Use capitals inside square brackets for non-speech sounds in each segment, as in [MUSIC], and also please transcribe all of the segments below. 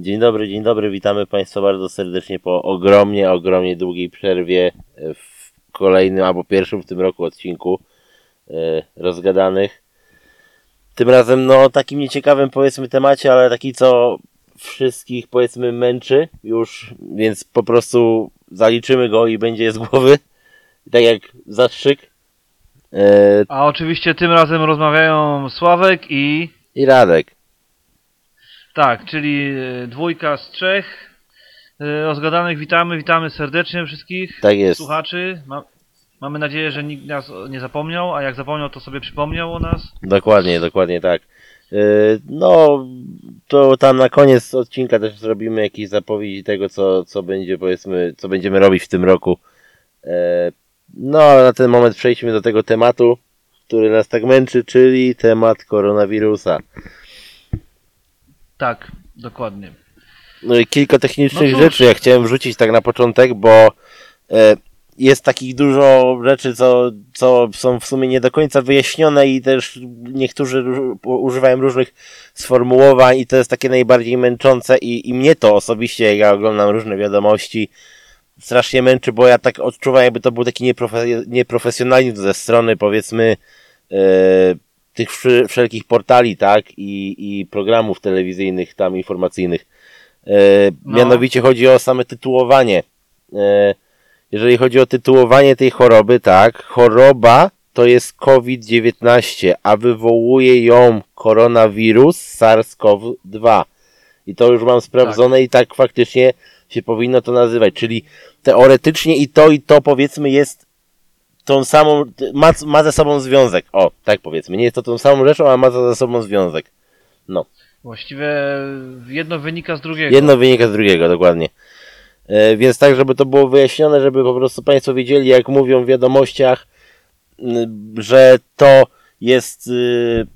Dzień dobry, dzień dobry, witamy Państwa bardzo serdecznie po ogromnie, ogromnie długiej przerwie w kolejnym albo pierwszym w tym roku odcinku e, rozgadanych. Tym razem, no, takim nieciekawym powiedzmy temacie, ale taki co wszystkich powiedzmy męczy już, więc po prostu zaliczymy go i będzie z głowy. [LAUGHS] Tak jak zastrzyk. E, A oczywiście tym razem rozmawiają Sławek i... I Radek. Tak, czyli e, dwójka z trzech e, rozgadanych. Witamy, witamy serdecznie wszystkich Tak jest. słuchaczy. Ma, mamy nadzieję, że nikt nas nie zapomniał, a jak zapomniał, to sobie przypomniał o nas. Dokładnie, dokładnie tak. Yy, No, to tam na koniec odcinka też zrobimy jakieś zapowiedzi tego, co, co będzie, powiedzmy, co będziemy robić w tym roku. No, ale na ten moment przejdźmy do tego tematu, który nas tak męczy, czyli temat koronawirusa. Tak, dokładnie. No i kilka technicznych No rzeczy ja chciałem wrzucić tak na początek, bo e, jest takich dużo rzeczy, co, co są w sumie nie do końca wyjaśnione i też niektórzy używają różnych sformułowań i to jest takie najbardziej męczące i, i mnie to osobiście, jak ja oglądam różne wiadomości, strasznie męczy, bo ja tak odczuwam, jakby to był taki nieprofe- nieprofesjonalizm ze strony powiedzmy e, tych wszelkich portali, tak, i, i programów telewizyjnych tam informacyjnych. E, No. Mianowicie chodzi o same tytułowanie. E, jeżeli chodzi o tytułowanie tej choroby, tak, choroba to jest COVID-19, a wywołuje ją koronawirus SARS-CoV-2. I to już mam sprawdzone i tak faktycznie się powinno to nazywać. Czyli teoretycznie i to, i to powiedzmy jest tą samą, ma, ma ze sobą związek. O, tak powiedzmy. Nie jest to tą samą rzeczą, ale ma ze sobą związek. No. Właściwie jedno wynika z drugiego. Jedno wynika z drugiego, dokładnie. E, więc tak, żeby to było wyjaśnione, żeby po prostu Państwo wiedzieli, jak mówią w wiadomościach, że to jest y,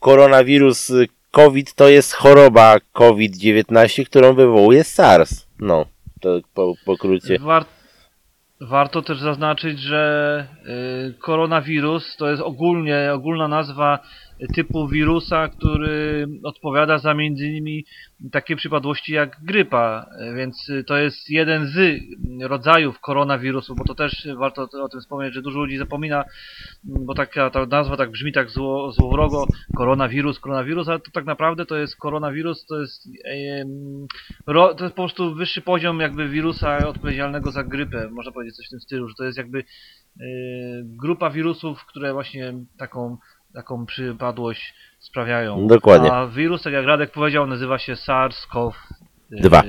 koronawirus y, COVID, to jest choroba COVID-19, którą wywołuje SARS. No, to po, pokrótce. War... Warto też zaznaczyć, że y, koronawirus to jest ogólnie, ogólna nazwa typu wirusa, który odpowiada za między innymi takie przypadłości jak grypa, więc to jest jeden z rodzajów koronawirusu, bo to też warto o tym wspomnieć, że dużo ludzi zapomina, bo taka ta nazwa tak brzmi tak zło, złowrogo, koronawirus, koronawirus, ale to tak naprawdę to jest koronawirus, to jest, to jest po prostu wyższy poziom jakby wirusa odpowiedzialnego za grypę, można powiedzieć coś w tym stylu, że to jest jakby e, grupa wirusów, które właśnie taką, taką przypadłość sprawiają. Dokładnie. A wirus, tak jak Radek powiedział, nazywa się SARS-CoV-2.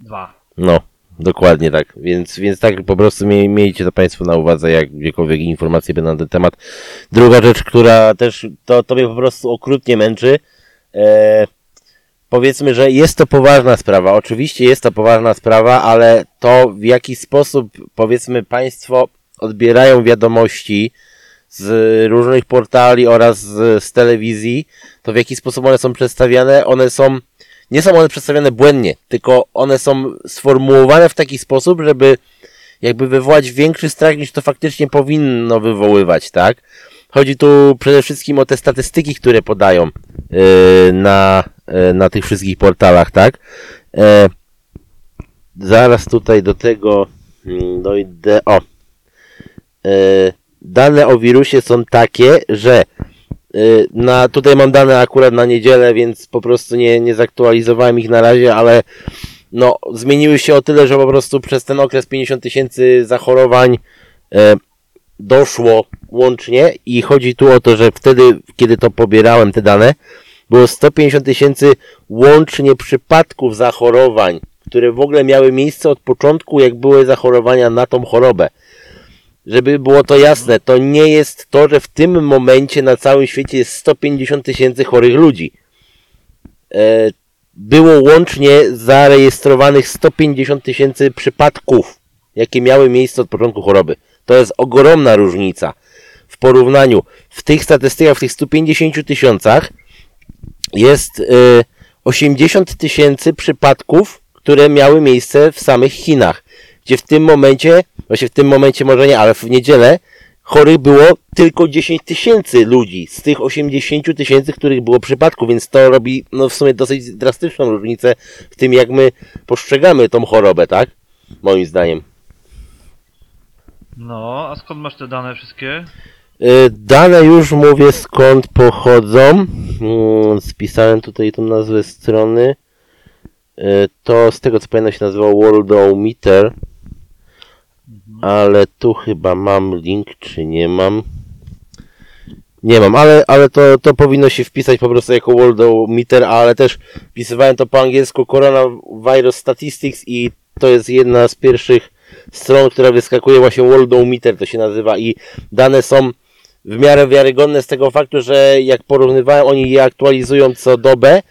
Dwa. No, dokładnie tak. Więc, więc tak po prostu mie, miejcie to Państwo na uwadze, jak gdziekolwiek informacje będą na ten temat. Druga rzecz, która też to, to mnie po prostu okrutnie męczy. E, powiedzmy, że jest to poważna sprawa. Oczywiście jest to poważna sprawa, ale to w jaki sposób powiedzmy Państwo odbierają wiadomości z różnych portali oraz z, z telewizji, to w jaki sposób one są przedstawiane, one są nie są one przedstawiane błędnie, tylko one są sformułowane w taki sposób, żeby jakby wywołać większy strach niż to faktycznie powinno wywoływać, tak? Chodzi tu przede wszystkim o te statystyki, które podają yy, na, yy, na tych wszystkich portalach, tak? E, zaraz tutaj do tego mm, dojdę. O. E, dane o wirusie są takie, że Y, Na, tutaj mam dane akurat na niedzielę, więc po prostu nie, nie zaktualizowałem ich na razie, ale no, zmieniły się o tyle, że po prostu przez ten okres 50 tysięcy zachorowań e, doszło łącznie i chodzi tu o to, że wtedy, kiedy to pobierałem te dane, było 150 tysięcy łącznie przypadków zachorowań, które w ogóle miały miejsce od początku, jak były zachorowania na tą chorobę żeby było to jasne, to nie jest to, że w tym momencie na całym świecie jest 150 tysięcy chorych ludzi. E, Było łącznie zarejestrowanych 150 tysięcy przypadków, jakie miały miejsce od początku choroby. To jest ogromna różnica w porównaniu. W tych statystykach, w tych 150 tysiącach jest e, 80 tysięcy przypadków, które miały miejsce w samych Chinach, gdzie w tym momencie, właśnie w tym momencie może nie, ale w niedzielę chorych było tylko 10 tysięcy ludzi z tych 80 tysięcy, których było przypadków, więc to robi no w sumie dosyć drastyczną różnicę w tym, jak my postrzegamy tą chorobę, tak? Moim zdaniem. No, a skąd masz te dane wszystkie? Y, Dane już mówię skąd pochodzą. Mm, Spisałem tutaj tą nazwę strony. Y, To z tego co pamiętam się nazywa Worldometer. Ale tu chyba mam link, czy nie mam. Nie mam, ale, ale to, to powinno się wpisać po prostu jako Worldometer, ale też wpisywałem to po angielsku Coronavirus Statistics i to jest jedna z pierwszych stron, która wyskakuje właśnie Worldometer to się nazywa i dane są w miarę wiarygodne z tego faktu, że jak porównywałem, oni je aktualizują co dobę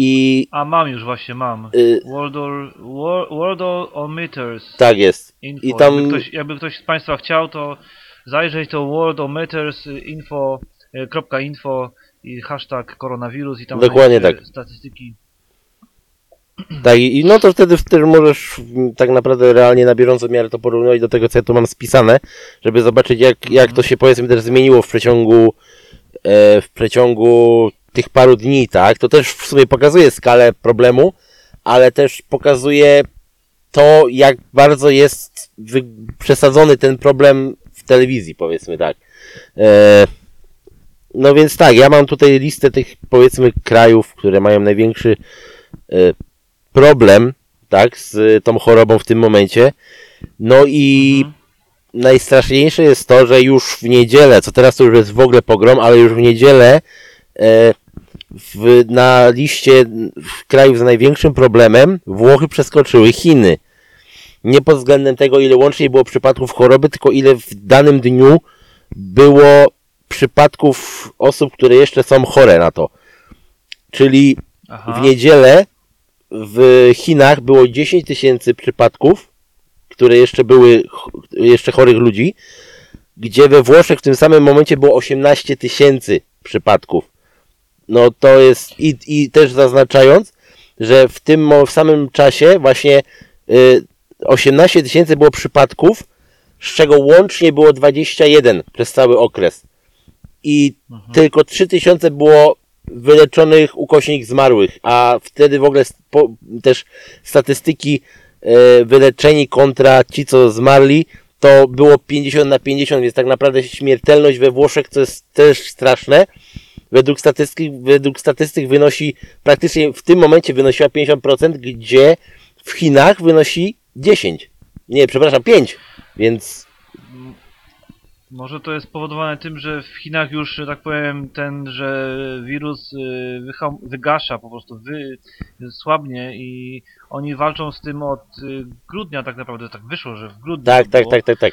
i A mam już właśnie, mam. y, World, World, Worldometers tak jest. Info. I tam Jakby ktoś, jakby ktoś z Państwa chciał, to zajrzeć to Worldometers info, e, kropka info i hashtag koronawirus i tam Dokładnie tak. statystyki. [CLEARS THROAT] Tak, i no to wtedy też możesz mm, tak naprawdę realnie na bieżąco miarę to porównywać do tego, co ja tu mam spisane, żeby zobaczyć, jak, jak to się powiedzmy też zmieniło w przeciągu, e, w przeciągu tych paru dni, tak? To też w sumie pokazuje skalę problemu, ale też pokazuje to, jak bardzo jest przesadzony ten problem w telewizji, powiedzmy tak. E, no więc tak, ja mam tutaj listę tych powiedzmy krajów, które mają największy e, problem, tak, z tą chorobą w tym momencie. No i Mhm. najstraszniejsze jest to, że już w niedzielę, co teraz to już jest w ogóle pogrom, ale już w niedzielę w, na liście krajów z największym problemem Włochy przeskoczyły Chiny. Nie pod względem tego, ile łącznie było przypadków choroby, tylko ile w danym dniu było przypadków osób, które jeszcze są chore na to. Czyli Aha. w niedzielę w Chinach było 10 tysięcy przypadków, które jeszcze były jeszcze chorych ludzi, gdzie we Włoszech w tym samym momencie było 18 tysięcy przypadków. No to jest i, i też zaznaczając, że w tym w samym czasie właśnie y, 18 tysięcy było przypadków, z czego łącznie było 21 przez cały okres. I Mhm. tylko 3000 było wyleczonych ukośnik zmarłych, a wtedy w ogóle spo, też statystyki e, wyleczeni kontra ci, co zmarli, to było 50 na 50, więc tak naprawdę śmiertelność we Włoszech, co jest też straszne, według statystyk, według statystyk wynosi praktycznie w tym momencie wynosiła 50%, gdzie w Chinach wynosi 10. Nie, przepraszam, 5. Więc Może to jest spowodowane tym, że w Chinach już, że tak powiem, ten, że wirus y, wygasza, po prostu wy, słabnie i oni walczą z tym od y, grudnia tak naprawdę, tak wyszło, że w grudniu tak, tak, tak, tak, tak.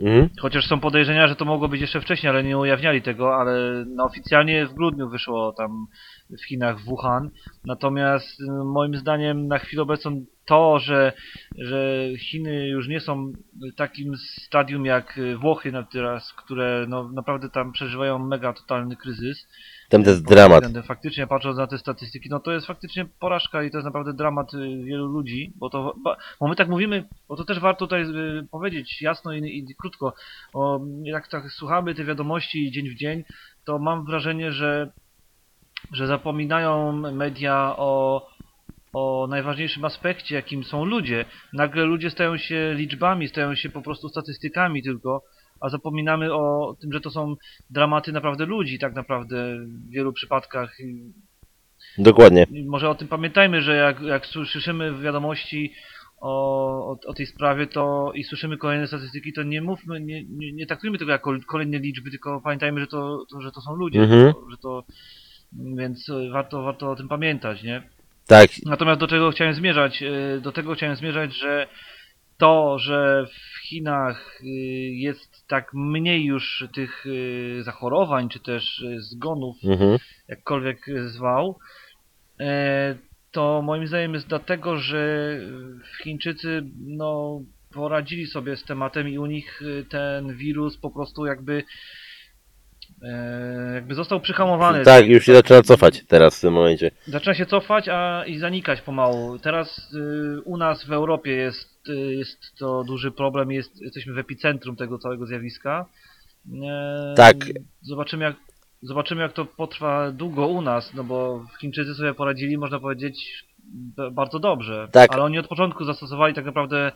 Mhm. Chociaż są podejrzenia, że to mogło być jeszcze wcześniej, ale nie ujawniali tego, ale no, oficjalnie w grudniu wyszło tam w Chinach, w Wuhan. Natomiast y, moim zdaniem na chwilę obecną to, że, że Chiny już nie są w takim stadium jak y, Włochy teraz, które no, naprawdę tam przeżywają mega totalny kryzys. Tam to jest dramat. Faktycznie patrząc na te statystyki, no to jest faktycznie porażka i to jest naprawdę dramat y, wielu ludzi, bo to, bo my tak mówimy, bo to też warto tutaj y, powiedzieć jasno i, i krótko, bo jak tak słuchamy te wiadomości dzień w dzień, to mam wrażenie, że, że zapominają media o, o najważniejszym aspekcie, jakim są ludzie. Nagle ludzie stają się liczbami, stają się po prostu statystykami tylko, a zapominamy o tym, że to są dramaty naprawdę ludzi, tak naprawdę w wielu przypadkach. Dokładnie. może o tym pamiętajmy, że jak, jak słyszymy w wiadomości o, o, o tej sprawie to i słyszymy kolejne statystyki, to nie mówmy, nie, nie, nie traktujmy tego jako kolejne liczby, tylko pamiętajmy, że to, to, że to są ludzie, Mhm. że, to, że to więc warto, warto o tym pamiętać, nie? Tak, Natomiast do czego chciałem zmierzać? Y, Do tego chciałem zmierzać, że to, że w Chinach y, jest tak mniej już tych y, zachorowań, czy też y, zgonów, mhm. jakkolwiek zwał, e, to moim zdaniem jest dlatego, że Chińczycy no, poradzili sobie z tematem i u nich ten wirus po prostu jakby e, jakby został przyhamowany. Tak, już się zaczyna cofać teraz w tym momencie. Zaczyna się cofać a i zanikać pomału. Teraz y, u nas w Europie jest, y, jest to duży problem, jest, jesteśmy w epicentrum tego całego zjawiska. E, Tak. Zobaczymy jak, zobaczymy jak to potrwa długo u nas, no bo Chińczycy sobie poradzili, można powiedzieć, b- bardzo dobrze. Tak. Ale oni od początku zastosowali tak naprawdę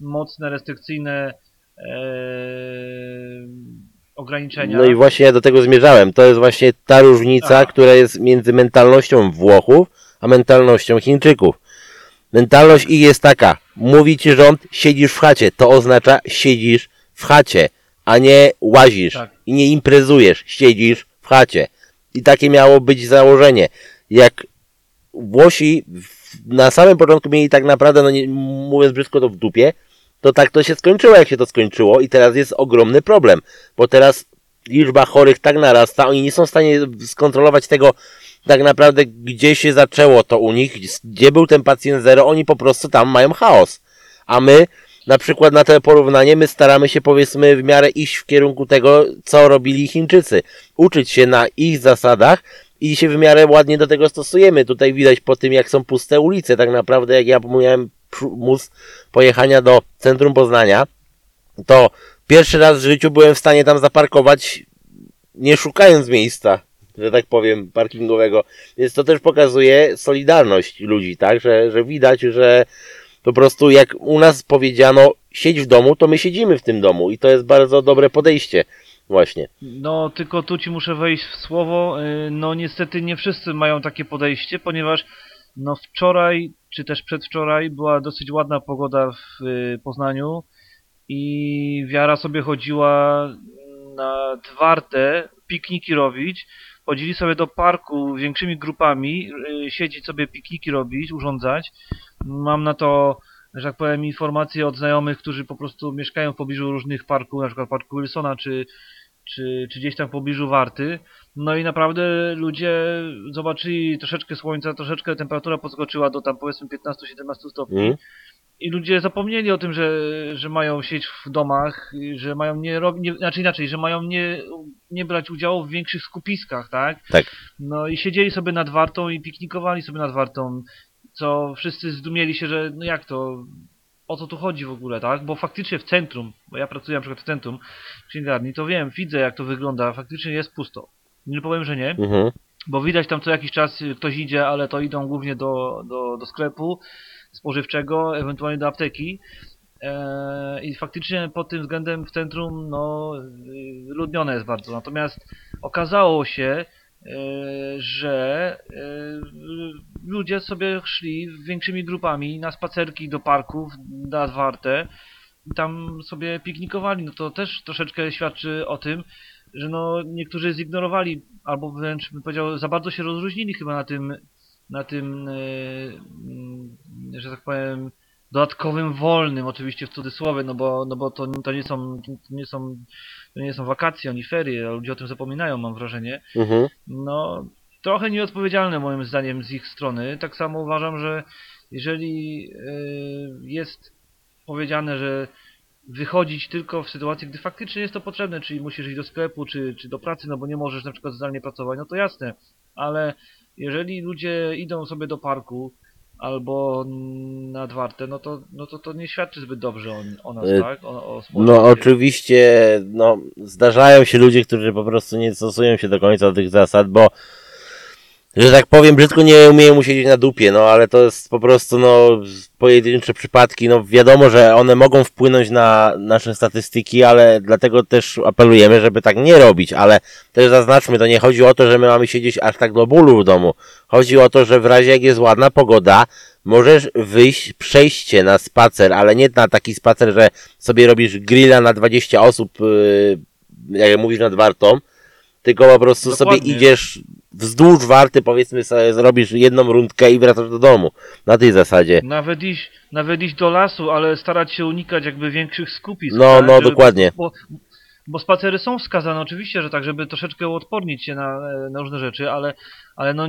mocne, restrykcyjne e, ograniczenia. No i właśnie ja do tego zmierzałem. To jest właśnie ta różnica, Aha. która jest między mentalnością Włochów, a mentalnością Chińczyków. Mentalność ich jest taka. Mówi ci rząd, siedzisz w chacie. To oznacza siedzisz w chacie, a nie łazisz Tak. i nie imprezujesz. Siedzisz w chacie. I takie miało być założenie. Jak Włosi na samym początku mieli tak naprawdę, no nie, mówiąc brzydko, to w dupie, to tak to się skończyło, jak się to skończyło i teraz jest ogromny problem, bo teraz liczba chorych tak narasta, oni nie są w stanie skontrolować tego tak naprawdę, gdzie się zaczęło to u nich, gdzie był ten pacjent zero, oni po prostu tam mają chaos. A my, na przykład na to porównanie, my staramy się powiedzmy w miarę iść w kierunku tego, co robili Chińczycy. Uczyć się na ich zasadach i się w miarę ładnie do tego stosujemy. Tutaj widać po tym, jak są puste ulice, tak naprawdę jak ja miałem mus pojechania do centrum Poznania, to pierwszy raz w życiu byłem w stanie tam zaparkować, nie szukając miejsca, że tak powiem, parkingowego. Więc to też pokazuje solidarność ludzi, tak? Że, że widać, że po prostu jak u nas powiedziano siedź w domu, to my siedzimy w tym domu i to jest bardzo dobre podejście właśnie. No, tylko tu ci muszę wejść w słowo. y, No, niestety nie wszyscy mają takie podejście, ponieważ no wczoraj, czy też przedwczoraj była dosyć ładna pogoda w y, Poznaniu i Wiara sobie chodziła na Dwartę pikniki robić. Chodzili sobie do parku większymi grupami, y, siedzieć sobie pikniki robić, urządzać. Mam na to, że tak powiem, informacje od znajomych, którzy po prostu mieszkają w pobliżu różnych parków, na przykład parku Wilsona, czy, czy, czy gdzieś tam w pobliżu Warty. No i naprawdę ludzie zobaczyli troszeczkę słońca, troszeczkę temperatura podskoczyła do tam powiedzmy 15-17 stopni. Mm? I ludzie zapomnieli o tym, że, że mają siedzieć w domach, że mają nie robić, nie, znaczy inaczej, że mają nie, nie brać udziału w większych skupiskach, tak? Tak. No i siedzieli sobie nad wartą i piknikowali sobie nad wartą, co wszyscy zdumieli się, że no jak to, o co tu chodzi w ogóle, tak? Bo faktycznie w centrum, bo ja pracuję na przykład w centrum księgarni, to wiem, widzę jak to wygląda, faktycznie jest pusto. Nie powiem, że nie, Mhm. bo widać tam co jakiś czas y, ktoś idzie, ale to idą głównie do, do, do sklepu spożywczego, ewentualnie do apteki. E, I faktycznie pod tym względem w centrum no, y, wyludnione jest bardzo. Natomiast okazało się, e, że ludzie sobie szli większymi grupami na spacerki do parków, na i tam sobie piknikowali. No to też troszeczkę świadczy o tym, że no niektórzy zignorowali, albo wręcz bym powiedział, za bardzo się rozróżnili chyba na tym, na tym, mm, że tak powiem, dodatkowym wolnym, oczywiście w cudzysłowie, no bo, no bo to, to, nie są, to, nie są, to nie są wakacje ani ferie, a ludzie o tym zapominają, mam wrażenie. Mhm. No, trochę nieodpowiedzialne moim zdaniem z ich strony. Tak samo uważam, że jeżeli y, jest powiedziane, że wychodzić tylko w sytuacji, gdy faktycznie jest to potrzebne, czyli musisz iść do sklepu, czy, czy do pracy, no bo nie możesz na przykład zdalnie pracować, no to jasne, ale jeżeli ludzie idą sobie do parku albo nad Wartę, no to, no to to nie świadczy zbyt dobrze o, o nas, Y, tak? O, o No oczywiście, no zdarzają się ludzie, którzy po prostu nie stosują się do końca tych zasad, bo że tak powiem, brzydko nie umieją siedzieć na dupie, no ale to jest po prostu no pojedyncze przypadki, no wiadomo, że one mogą wpłynąć na nasze statystyki, ale dlatego też apelujemy, żeby tak nie robić, ale też zaznaczmy, to nie chodzi o to, że my mamy siedzieć aż tak do bólu w domu. Chodzi o to, że w razie jak jest ładna pogoda, możesz wyjść, przejście na spacer, ale nie na taki spacer, że sobie robisz grilla na 20 osób, yy, jak mówisz nad wartą, tylko po prostu sobie Dokładnie. idziesz wzdłuż warty, powiedzmy sobie, zrobisz jedną rundkę i wracasz do domu. Na tej zasadzie. Nawet iść, nawet iść do lasu, ale starać się unikać jakby większych skupisk. No, tak? no, Żeby- dokładnie. Bo, bo spacery są wskazane oczywiście, że tak, żeby troszeczkę uodpornić się na, na różne rzeczy, ale, ale no,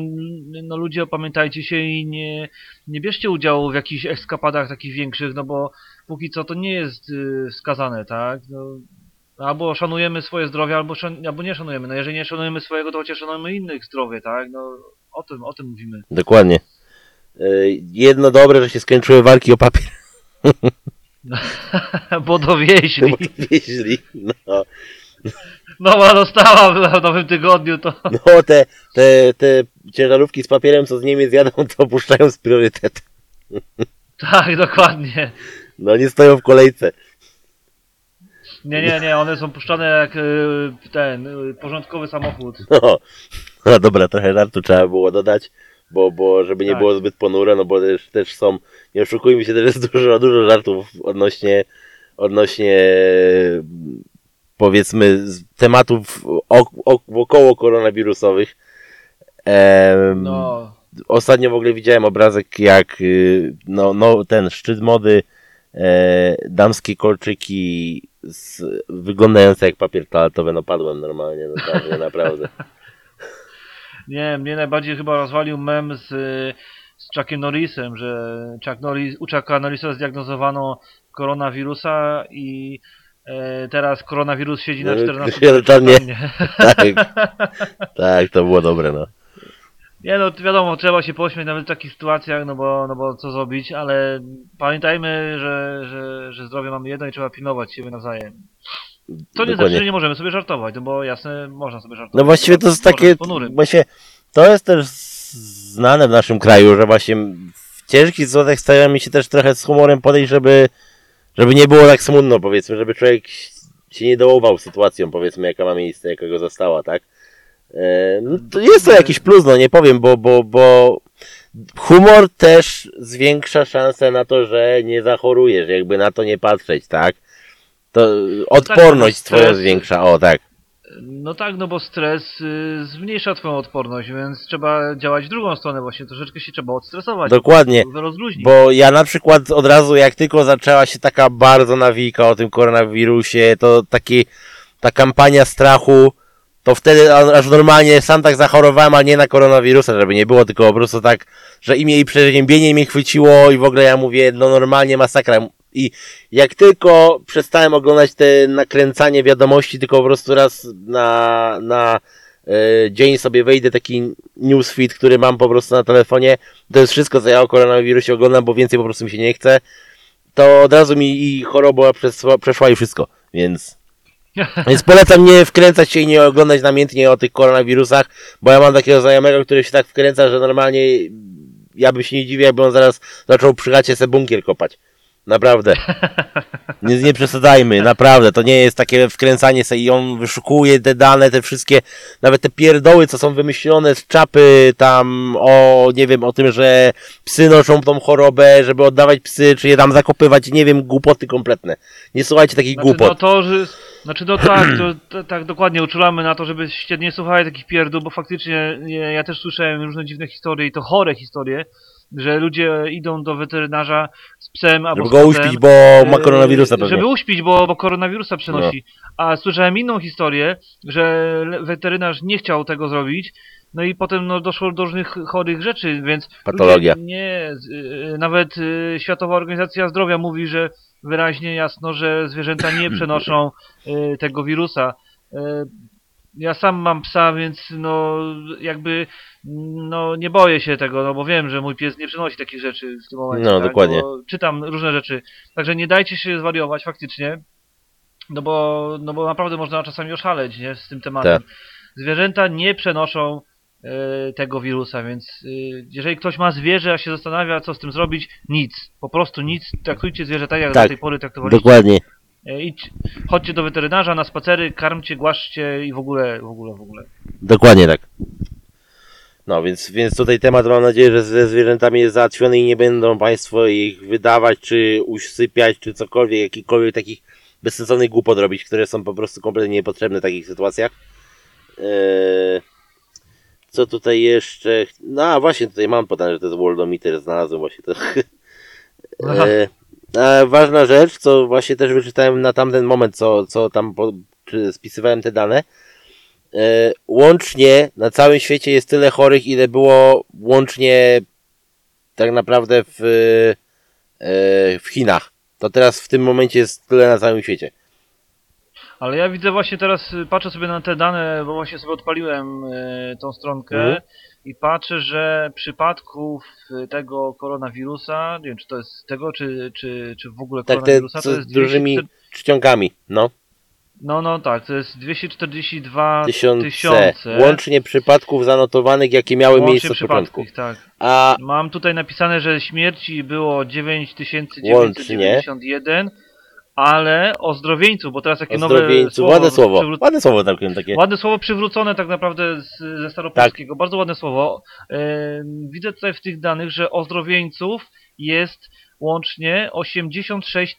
no ludzie opamiętajcie się i nie, nie bierzcie udziału w jakichś eskapadach takich większych, no bo póki co to nie jest y, wskazane, tak? No, albo szanujemy swoje zdrowie, albo, szan, albo nie szanujemy. No jeżeli nie szanujemy swojego, to chociaż szanujemy innych zdrowie, tak? No o tym, o tym mówimy. Dokładnie. Yy, Jedno dobre, że się skończyły walki o papier. [LAUGHS] bo dowieźli. [LAUGHS] Bo to wieźli. No. No, ona dostała w nowym tygodniu, to [LAUGHS] No te, te, te ciężarówki z papierem, co z Niemiec jadą, to puszczają z priorytetu. tak, dokładnie. No nie stoją w kolejce. Nie, nie, nie, one są puszczane jak y, ten y, porządkowy samochód. [LAUGHS] No, no dobra, trochę żartu trzeba było dodać, bo, bo żeby nie Tak. było zbyt ponure, no bo też, też są, nie oszukujmy się, też jest dużo, dużo żartów odnośnie, odnośnie powiedzmy z tematów ok, ok, wokoło koronawirusowych. Em, No, Ostatnio w ogóle widziałem obrazek, jak y, no, no, ten szczyt mody, e, damskie kolczyki z, wyglądające jak papier toaletowy, no padłem normalnie, no, tak, naprawdę. [LAUGHS] nie, mnie najbardziej chyba rozwalił mem z, z Chuckiem Norrisem, że Chuck Norris, u Chucka Norrisa zdiagnozowano koronawirusa i e, teraz koronawirus siedzi na No, 14 kwiadoczarnie. kwietnia. Tak, [LAUGHS] tak, to było dobre, no. Nie no, wiadomo, trzeba się pośmiać nawet w takich sytuacjach, no bo, no bo co zrobić, ale pamiętajmy, że, że, że zdrowie mamy jedno i trzeba pilnować siebie nawzajem. To nie znaczy, że nie możemy sobie żartować, no bo jasne, można sobie żartować. No właściwie to jest takie, właśnie to jest też znane w naszym kraju, że właśnie w ciężkich sytuacjach staramy się też trochę z humorem podejść, żeby, żeby nie było tak smutno, powiedzmy, żeby człowiek się nie dołował sytuacją, powiedzmy, jaka ma miejsce, jaka go została, tak? E, No, to jest to jakiś plus, no nie powiem, bo, bo, bo humor też zwiększa szansę na to, że nie zachorujesz, jakby na to nie patrzeć, tak? To odporność stres- twoja zwiększa, o tak. No tak, no bo stres y, zmniejsza twoją odporność, więc trzeba działać w drugą stronę właśnie, troszeczkę się trzeba odstresować. Dokładnie. Bo ja na przykład od razu, jak tylko zaczęła się taka bardzo nawika o tym koronawirusie, to taki, ta kampania strachu, to wtedy aż normalnie sam tak zachorowałem, ale nie na koronawirusa, żeby nie było, tylko po prostu tak, że imię i przeziębienie mnie chwyciło i w ogóle ja mówię, no normalnie masakra. I jak tylko przestałem oglądać te nakręcanie wiadomości, tylko po prostu raz na, na e, dzień sobie wejdę taki newsfeed, który mam po prostu na telefonie, to jest wszystko, co ja o koronawirusie oglądam, bo więcej po prostu mi się nie chce, to od razu mi i choroba przeszła, przeszła i wszystko, więc... [LAUGHS] Więc polecam nie wkręcać się i nie oglądać namiętnie o tych koronawirusach, bo ja mam takiego znajomego, który się tak wkręca, że normalnie ja bym się nie dziwił, jakby on zaraz zaczął przy chacie se bunkier kopać. Naprawdę. [LAUGHS] Nie, nie przesadzajmy, naprawdę. To nie jest takie wkręcanie się i on wyszukuje te dane, te wszystkie, nawet te pierdoły, co są wymyślone z czapy tam o, nie wiem, o tym, że psy noszą tą chorobę, żeby oddawać psy, czy je tam zakopywać, nie wiem, głupoty kompletne. Nie słuchajcie takich Znaczy, no głupot. to, że, znaczy no tak, to, [CLEARS THROAT] to, tak dokładnie uczulamy na to, żebyście nie słuchali takich pierdół, bo faktycznie ja też słyszałem różne dziwne historie i to chore historie, że ludzie idą do weterynarza z psem albo Żeby z go kotem, uśpić, bo ma e, koronawirusa pewnie. Żeby uśpić, bo, bo koronawirusa przenosi. A słyszałem inną historię, że weterynarz nie chciał tego zrobić, no i potem no, doszło do różnych chorych rzeczy, więc Patologia. Ludzie nie, z- y, nawet y, Światowa Organizacja Zdrowia mówi, że wyraźnie jasno, że zwierzęta nie [CLEARS THROAT] przenoszą y, tego wirusa. Ja sam mam psa, więc no jakby no nie boję się tego, no bo wiem, że mój pies nie przenosi takich rzeczy w tym momencie. No, tak? dokładnie. Bo czytam różne rzeczy. Także nie dajcie się zwariować faktycznie. No bo, no bo naprawdę można czasami oszaleć, nie? Z tym tematem. Tak. Zwierzęta nie przenoszą e, tego wirusa, więc e, jeżeli ktoś ma zwierzę, a się zastanawia, co z tym zrobić, nic. Po prostu nic. Traktujcie zwierzę tak, jak Tak, do tej pory traktowaliście. Dokładnie. E, Idź, chodźcie do weterynarza na spacery, karmcie, głaszcie i w ogóle, w ogóle, w ogóle. Dokładnie tak. No, więc, więc tutaj temat mam nadzieję, że ze zwierzętami jest załatwiony i nie będą Państwo ich wydawać, czy usypiać, czy cokolwiek, jakikolwiek takich bezsensownych głupot robić, które są po prostu kompletnie niepotrzebne w takich sytuacjach. Eee, co tutaj jeszcze? No, a właśnie tutaj mam podane, że to jest Worldometer, znalazłem właśnie to. [LAUGHS] Eee, a ważna rzecz, co właśnie też wyczytałem na tamten moment, co, co tam po, czy spisywałem te dane. E, łącznie na całym świecie jest tyle chorych, ile było łącznie tak naprawdę w, e, w Chinach. To teraz w tym momencie jest tyle na całym świecie. Ale ja widzę właśnie teraz, y, patrzę sobie na te dane, bo właśnie sobie odpaliłem y, tą stronkę Mhm. i patrzę, że przypadków y, tego koronawirusa, nie wiem czy to jest tego, czy, czy, czy w ogóle Tak te to z jest dużymi 240 czcionkami, no. No, no tak, to jest 242 Tysiące. tysiące. Łącznie przypadków zanotowanych, jakie miały Łącznie miejsce od początku. tak. A Mam tutaj napisane, że śmierci było 9991, ale ozdrowieńców, bo teraz takie nowe słowo, ładne słowo. przywró- Ładne słowo takie. Ładne słowo przywrócone tak naprawdę z, ze staropolskiego. Bardzo ładne słowo. E, widzę tutaj w tych danych, że ozdrowieńców jest łącznie 86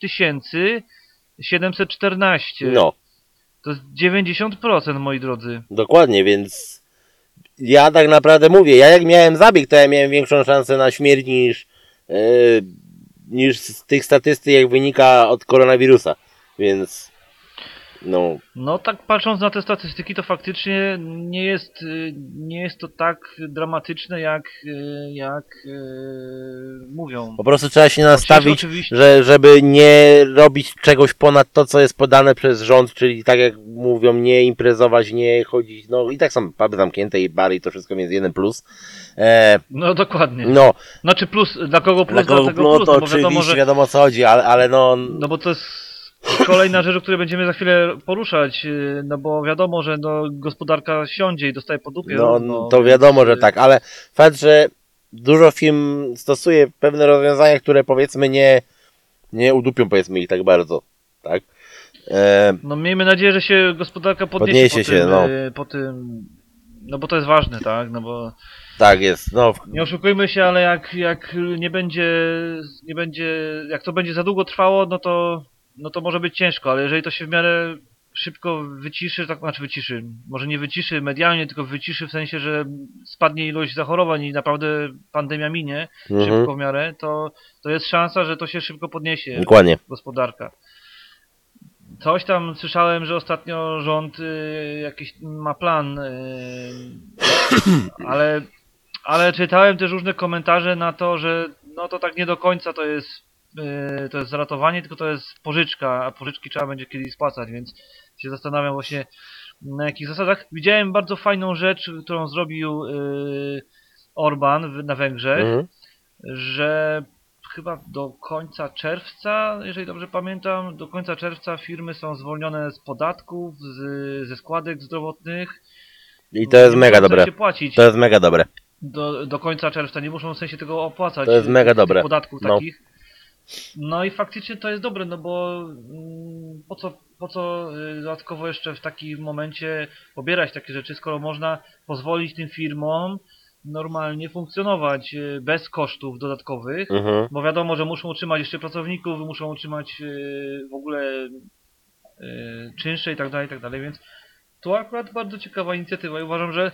714. No, To jest 90%, moi drodzy. dokładnie, więc ja tak naprawdę mówię, ja jak miałem zabieg, to ja miałem większą szansę na śmierć niż, e, niż z tych statystyk, jak wynika od koronawirusa. Więc, no, No tak patrząc na te statystyki, to faktycznie nie jest, y, nie jest to tak dramatyczne, jak, y, jak y, mówią. po prostu trzeba się nastawić, że, żeby nie robić czegoś ponad to, co jest podane przez rząd, czyli tak jak mówią, nie imprezować, nie chodzić, no i tak są puby zamknięte i bary i to wszystko, więc jeden plus. E, No dokładnie. no, Znaczy plus, dla kogo plus, dla kogo, dlatego no plus, to no oczywiście wiadomo, że, wiadomo o co chodzi, ale, ale no, no bo to jest kolejna rzecz, o której będziemy za chwilę poruszać, y, no bo wiadomo, że no, gospodarka siądzie i dostaje po dupie. no, równo, to wiadomo, że tak, ale fakt, że dużo firm stosuje pewne rozwiązania, które powiedzmy nie, nie udupią powiedzmy ich tak bardzo, tak? E, No miejmy nadzieję, że się gospodarka podniesie, Podniesie po, się, tym, no. y, po tym, no bo to jest ważne, tak, no bo tak jest, no, Nie oszukujmy się, ale jak, jak nie będzie, nie będzie, jak to będzie za długo trwało, no to, no to może być ciężko, ale jeżeli to się w miarę szybko wyciszy, tak znaczy wyciszy, może nie wyciszy medialnie, tylko wyciszy w sensie, że spadnie ilość zachorowań i naprawdę pandemia minie mhm, szybko w miarę, to, to jest szansa, że to się szybko podniesie dokładnie. gospodarka. Coś tam słyszałem, że ostatnio rząd y, jakiś ma plan, y, ale, ale czytałem też różne komentarze na to, że no to tak nie do końca to jest, to jest zaratowanie, tylko to jest pożyczka, a pożyczki trzeba będzie kiedyś spłacać, więc się zastanawiam właśnie na jakich zasadach. Widziałem bardzo fajną rzecz, którą zrobił y, Orban na Węgrzech Mhm. że chyba do końca czerwca, jeżeli dobrze pamiętam, do końca czerwca firmy są zwolnione z podatków, z, ze składek zdrowotnych. I to jest mega dobre. To jest mega dobre. do, do końca czerwca, nie muszą w sensie tego opłacać. To jest mega dobre. podatków No. takich. No i faktycznie to jest dobre, no bo mm, po co, po co y, dodatkowo jeszcze w takim momencie pobierać takie rzeczy, skoro można pozwolić tym firmom normalnie funkcjonować y, bez kosztów dodatkowych. Mhm. Bo wiadomo, że muszą utrzymać jeszcze pracowników, muszą utrzymać yy, w ogóle czynsze i tak dalej, i tak dalej, więc to akurat bardzo ciekawa inicjatywa i uważam, że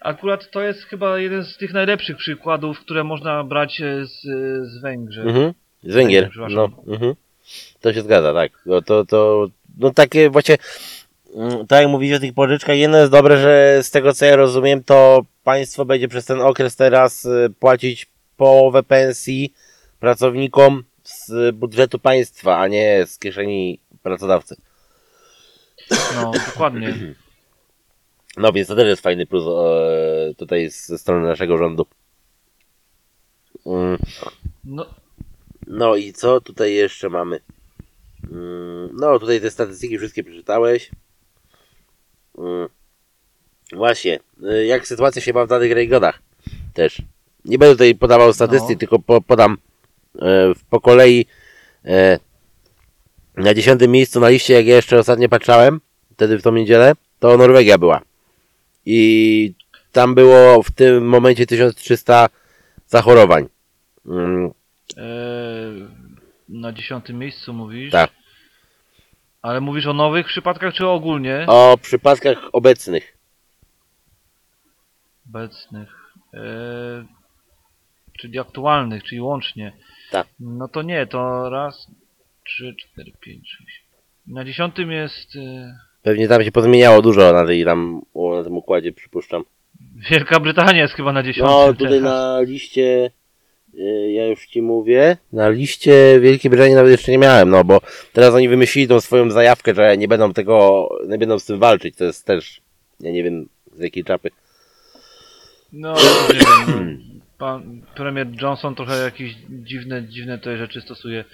akurat to jest chyba jeden z tych najlepszych przykładów, które można brać z, z Węgrzech. Mhm. Z Węgier. Przepraszam. No, mhm. To się zgadza, tak. No, to, to, no takie właśnie, mm, tak jak mówicie o tych pożyczkach, jedno jest dobre, że z tego co ja rozumiem, to państwo będzie przez ten okres teraz y, płacić połowę pensji pracownikom z budżetu państwa, a nie z kieszeni pracodawcy. No, dokładnie. [CLEARS THROAT] No więc to też jest fajny plus e, tutaj ze strony naszego rządu. Mm. No, No i co tutaj jeszcze mamy? Mm, No tutaj te statystyki wszystkie przeczytałeś. Mm. Właśnie, y, jak sytuacja się ma w danych regionach też. Nie będę tutaj podawał statystyk, No. tylko po, podam e, w- po kolei e, na dziesiątym miejscu na liście, jak ja jeszcze ostatnio patrzałem, wtedy w tą niedzielę, to Norwegia była. I tam było w tym momencie 1300 zachorowań. Mm, na dziesiątym miejscu mówisz? Tak. Ale mówisz o nowych przypadkach, czy ogólnie? O przypadkach obecnych. obecnych, e, czyli aktualnych, czyli łącznie. Tak. No to nie, to raz, trzy, cztery, pięć, sześć. Na dziesiątym jest e, Pewnie tam się pozmieniało dużo na, tej, tam, na tym układzie, przypuszczam. Wielka Brytania jest chyba na dziesiątym. No tutaj teraz. na liście, ja już ci mówię, na liście Wielkiej Brytanii nawet jeszcze nie miałem, no bo teraz oni wymyślili tą swoją zajawkę, że nie będą tego, nie będą z tym walczyć, to jest też, ja nie wiem z jakiej czapy. No, [CLEARS THROAT] nie wiem, no, pan premier Johnson trochę jakieś dziwne, dziwne te rzeczy stosuje.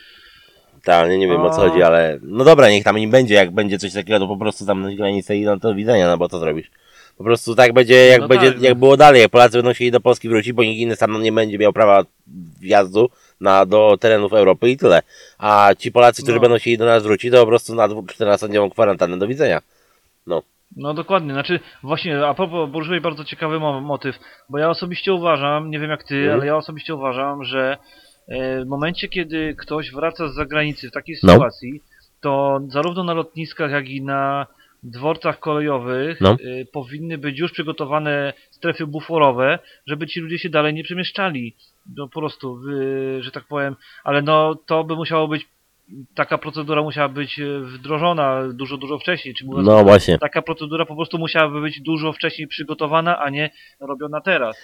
Tak, nie, nie wiem o co chodzi, ale no dobra, niech tam im będzie, jak będzie coś takiego, to po prostu zamknąć granicę i no to widzenia, no bo co zrobisz? Po prostu tak będzie, jak No będzie, tak, jak no. było dalej, jak Polacy będą chcieli do Polski wrócić, bo nikt inny sam nie będzie miał prawa wjazdu na, do terenów Europy i tyle. A ci Polacy, którzy No. będą chcieli do nas wrócić, to po prostu na 14-dniową kwarantannę, do widzenia. No dokładnie, znaczy właśnie a propos, poruszyłeś bardzo ciekawy mo- motyw, bo ja osobiście uważam, nie wiem jak ty, Mhm. ale ja osobiście uważam, że e, w momencie kiedy ktoś wraca z zagranicy w takiej No. sytuacji, to zarówno na lotniskach, jak i na dworcach kolejowych No. e, powinny być już przygotowane strefy buforowe, żeby ci ludzie się dalej nie przemieszczali. No po prostu, y, że tak powiem, ale no to by musiało być, taka procedura musiała być e, wdrożona dużo, dużo wcześniej, czy mówiąc No właśnie. taka procedura po prostu musiałaby być dużo wcześniej przygotowana, a nie robiona teraz.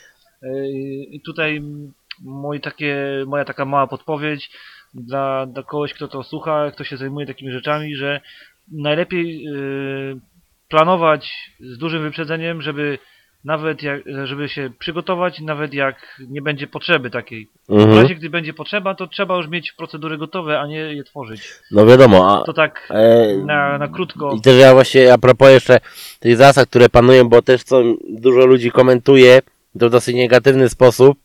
I tutaj moje takie, moja taka mała podpowiedź dla, dla kogoś, kto to słucha, kto się zajmuje takimi rzeczami, że najlepiej yy, planować z dużym wyprzedzeniem, żeby nawet jak, żeby się przygotować, nawet jak nie będzie potrzeby takiej. W Mhm. razie gdy będzie potrzeba, to trzeba już mieć procedury gotowe, a nie je tworzyć. No wiadomo, a, To tak e, na, na krótko. I też ja właśnie a propos jeszcze tych zasad, które panują, bo też co dużo ludzi komentuje, to w dosyć negatywny sposób,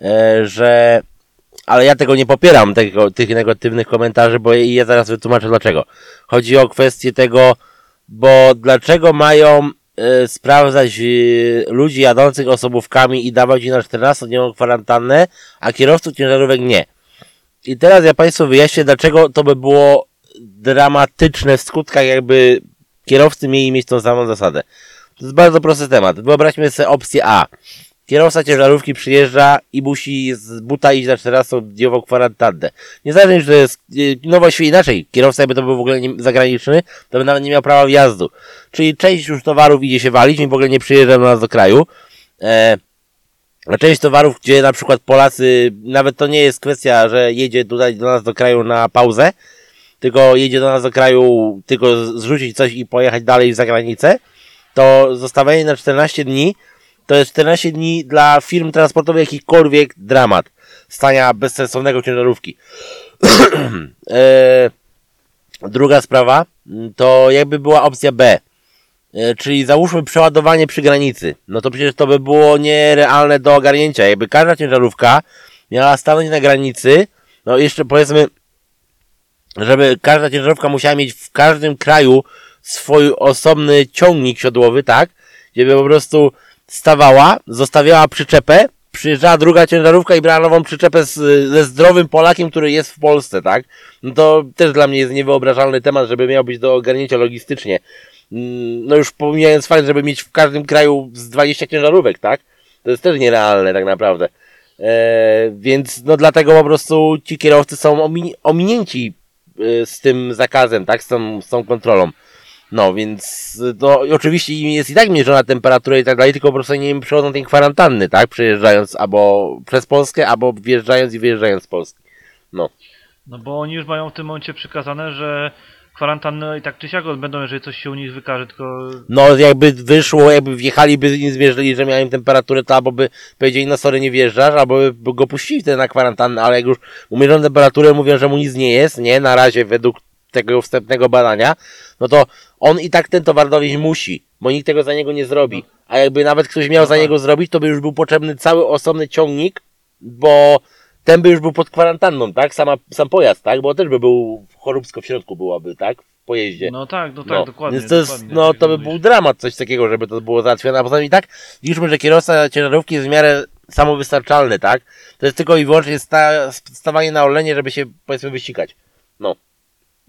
e, że ale ja tego nie popieram, tego, tych negatywnych komentarzy, bo i ja zaraz wytłumaczę dlaczego. Chodzi o kwestię tego, bo dlaczego mają e, sprawdzać e, ludzi jadących osobówkami i dawać im na 14-dniową kwarantannę, a kierowców ciężarówek nie. I teraz ja Państwu wyjaśnię, dlaczego to by było dramatyczne w skutkach, jakby kierowcy mieli mieć tą samą zasadę. To jest bardzo prosty temat. Wyobraźmy sobie opcję A. Kierowca ciężarówki przyjeżdża i musi z buta iść na 14-dniową kwarantannę. Niezależnie, czy to jest, yy, no inaczej, kierowca jakby to był w ogóle nie, zagraniczny, to by nawet nie miał prawa wjazdu. Czyli część już towarów idzie się walić i w ogóle nie przyjeżdża do nas do kraju. E, a część towarów, gdzie na przykład Polacy, nawet to nie jest kwestia, że jedzie tutaj do nas do kraju na pauzę, tylko jedzie do nas do kraju tylko zrzucić coś i pojechać dalej za granicę, to zostawienie na 14 dni to jest 14 dni dla firm transportowych jakikolwiek dramat stania bezsensownego ciężarówki. [CLEARS THROAT] e, druga sprawa mm, to jakby była opcja B. E, Czyli załóżmy przeładowanie przy granicy. No to przecież to by było nierealne do ogarnięcia. Jakby każda ciężarówka miała stanąć na granicy, no jeszcze powiedzmy, żeby każda ciężarówka musiała mieć w każdym kraju swój osobny ciągnik siodłowy, tak? Gdzie po prostu stawała, zostawiała przyczepę, przyjeżdżała druga ciężarówka i brała nową przyczepę z, ze zdrowym Polakiem, który jest w Polsce, tak? No to też dla mnie jest niewyobrażalny temat, żeby miał być do ogarnięcia logistycznie. Mm, No już pomijając fakt, żeby mieć w każdym kraju z 20 ciężarówek, tak? To jest też nierealne tak naprawdę. E, więc no dlatego po prostu ci kierowcy są omi ominięci e, z tym zakazem, tak? Z tą, z tą kontrolą. No, więc to oczywiście im jest i tak mierzona temperatura i tak dalej, tylko po prostu nie przechodzą tej kwarantanny, tak? Przejeżdżając albo przez Polskę, albo wjeżdżając i wyjeżdżając z Polski. No. No bo oni już mają w tym momencie przykazane, że kwarantanny i tak czy siak odbędą, jeżeli coś się u nich wykaże, tylko No, jakby wyszło, jakby wjechaliby i zmierzyli, że miałem temperaturę, to albo by powiedzieli, no sorry, nie wjeżdżasz, albo by go puścili wtedy na kwarantannę, ale jak już umierzą temperaturę, mówią, że mu nic nie jest, nie, na razie według tego wstępnego badania, no to on i tak ten towar dowieść musi, bo nikt tego za niego nie zrobi. A jakby nawet ktoś miał za niego zrobić, to by już był potrzebny cały osobny ciągnik, bo ten by już był pod kwarantanną, tak? Sama, sam pojazd, tak? Bo też by był choróbsko w środku byłaby, tak? W pojeździe. no tak, no tak, No, dokładnie. Więc to jest, dokładnie, no tak to by był dramat, coś takiego, żeby to było załatwione. A poza tym i tak widzimy, że kierowca ciężarówki jest w miarę samowystarczalny, tak? To jest tylko i wyłącznie sta, stawanie na olenie, żeby się powiedzmy wysikać. No.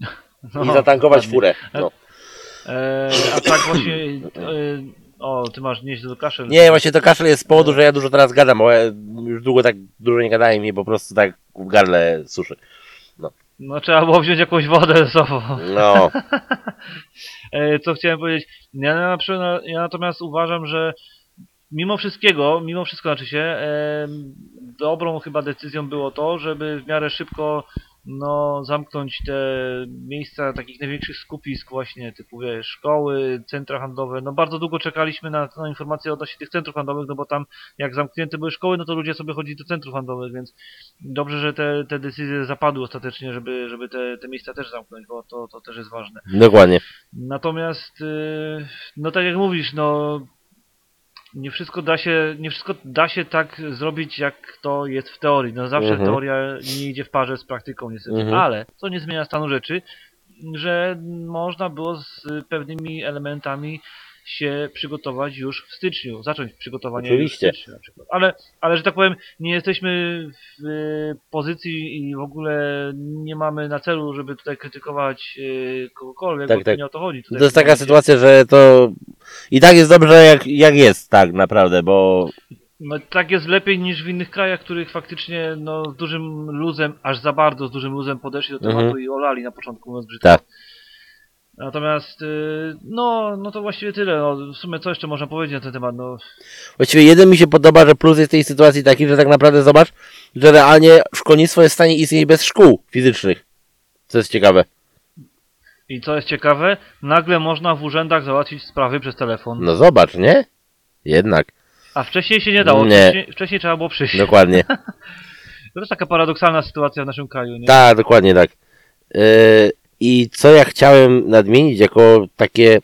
[LAUGHS] I No, zatankować dokładnie. furę. No. E, a tak właśnie, e, o, ty masz nieźle do kaszel. Nie, właśnie to kaszel jest z powodu, że ja dużo teraz gadam, bo ja już długo tak dużo nie gadałem i po prostu tak w gardle suszy. No trzeba było wziąć jakąś wodę ze sobą. No. [LAUGHS] E, co chciałem powiedzieć, ja, na przykład, ja natomiast uważam, że mimo wszystkiego, mimo wszystko znaczy się, e, dobrą chyba decyzją było to, żeby w miarę szybko no, zamknąć te miejsca takich największych skupisk właśnie, typu wiesz, szkoły, centra handlowe. No bardzo długo czekaliśmy na, na informacje odnośnie tych centrów handlowych, no bo tam jak zamknięte były szkoły, no to ludzie sobie chodzili do centrów handlowych, więc dobrze, że te, te decyzje zapadły ostatecznie, żeby, żeby te, te miejsca też zamknąć, bo to, to też jest ważne. Dokładnie. Natomiast, y, no tak jak mówisz, no nie wszystko da się, nie wszystko da się tak zrobić, jak to jest w teorii. No zawsze Mhm. teoria nie idzie w parze z praktyką niestety, Mhm. ale co nie zmienia stanu rzeczy, że można było z pewnymi elementami się przygotować już w styczniu, zacząć przygotowanie Oczywiście. już w styczniu na przykład. Ale, ale, że tak powiem, nie jesteśmy w y, pozycji i w ogóle nie mamy na celu, żeby tutaj krytykować y, kogokolwiek, Tak, bo tak. nie o to chodzi. Tutaj To jest taka sytuacja, że to i tak jest dobrze jak, jak jest, tak naprawdę, bo No, tak jest lepiej niż w innych krajach, których faktycznie no, z dużym luzem, aż za bardzo z dużym luzem podeszli do tematu Mhm. i olali na początku, mówiąc brzydko. Tak. Natomiast, y, no, no to właściwie tyle. No, w sumie co jeszcze można powiedzieć na ten temat? No, właściwie jeden mi się podoba, że plus jest tej sytuacji taki, że tak naprawdę zobacz, że realnie szkolnictwo jest w stanie istnieć bez szkół fizycznych. Co jest ciekawe. I co jest ciekawe, nagle można w urzędach załatwić sprawy przez telefon. No zobacz, nie? Jednak, A wcześniej się nie dało. Nie. Wcześniej, wcześniej trzeba było przyjść. dokładnie. [LAUGHS] To jest taka paradoksalna sytuacja w naszym kraju, nie? Tak, dokładnie tak. Yy, I co ja chciałem nadmienić jako takie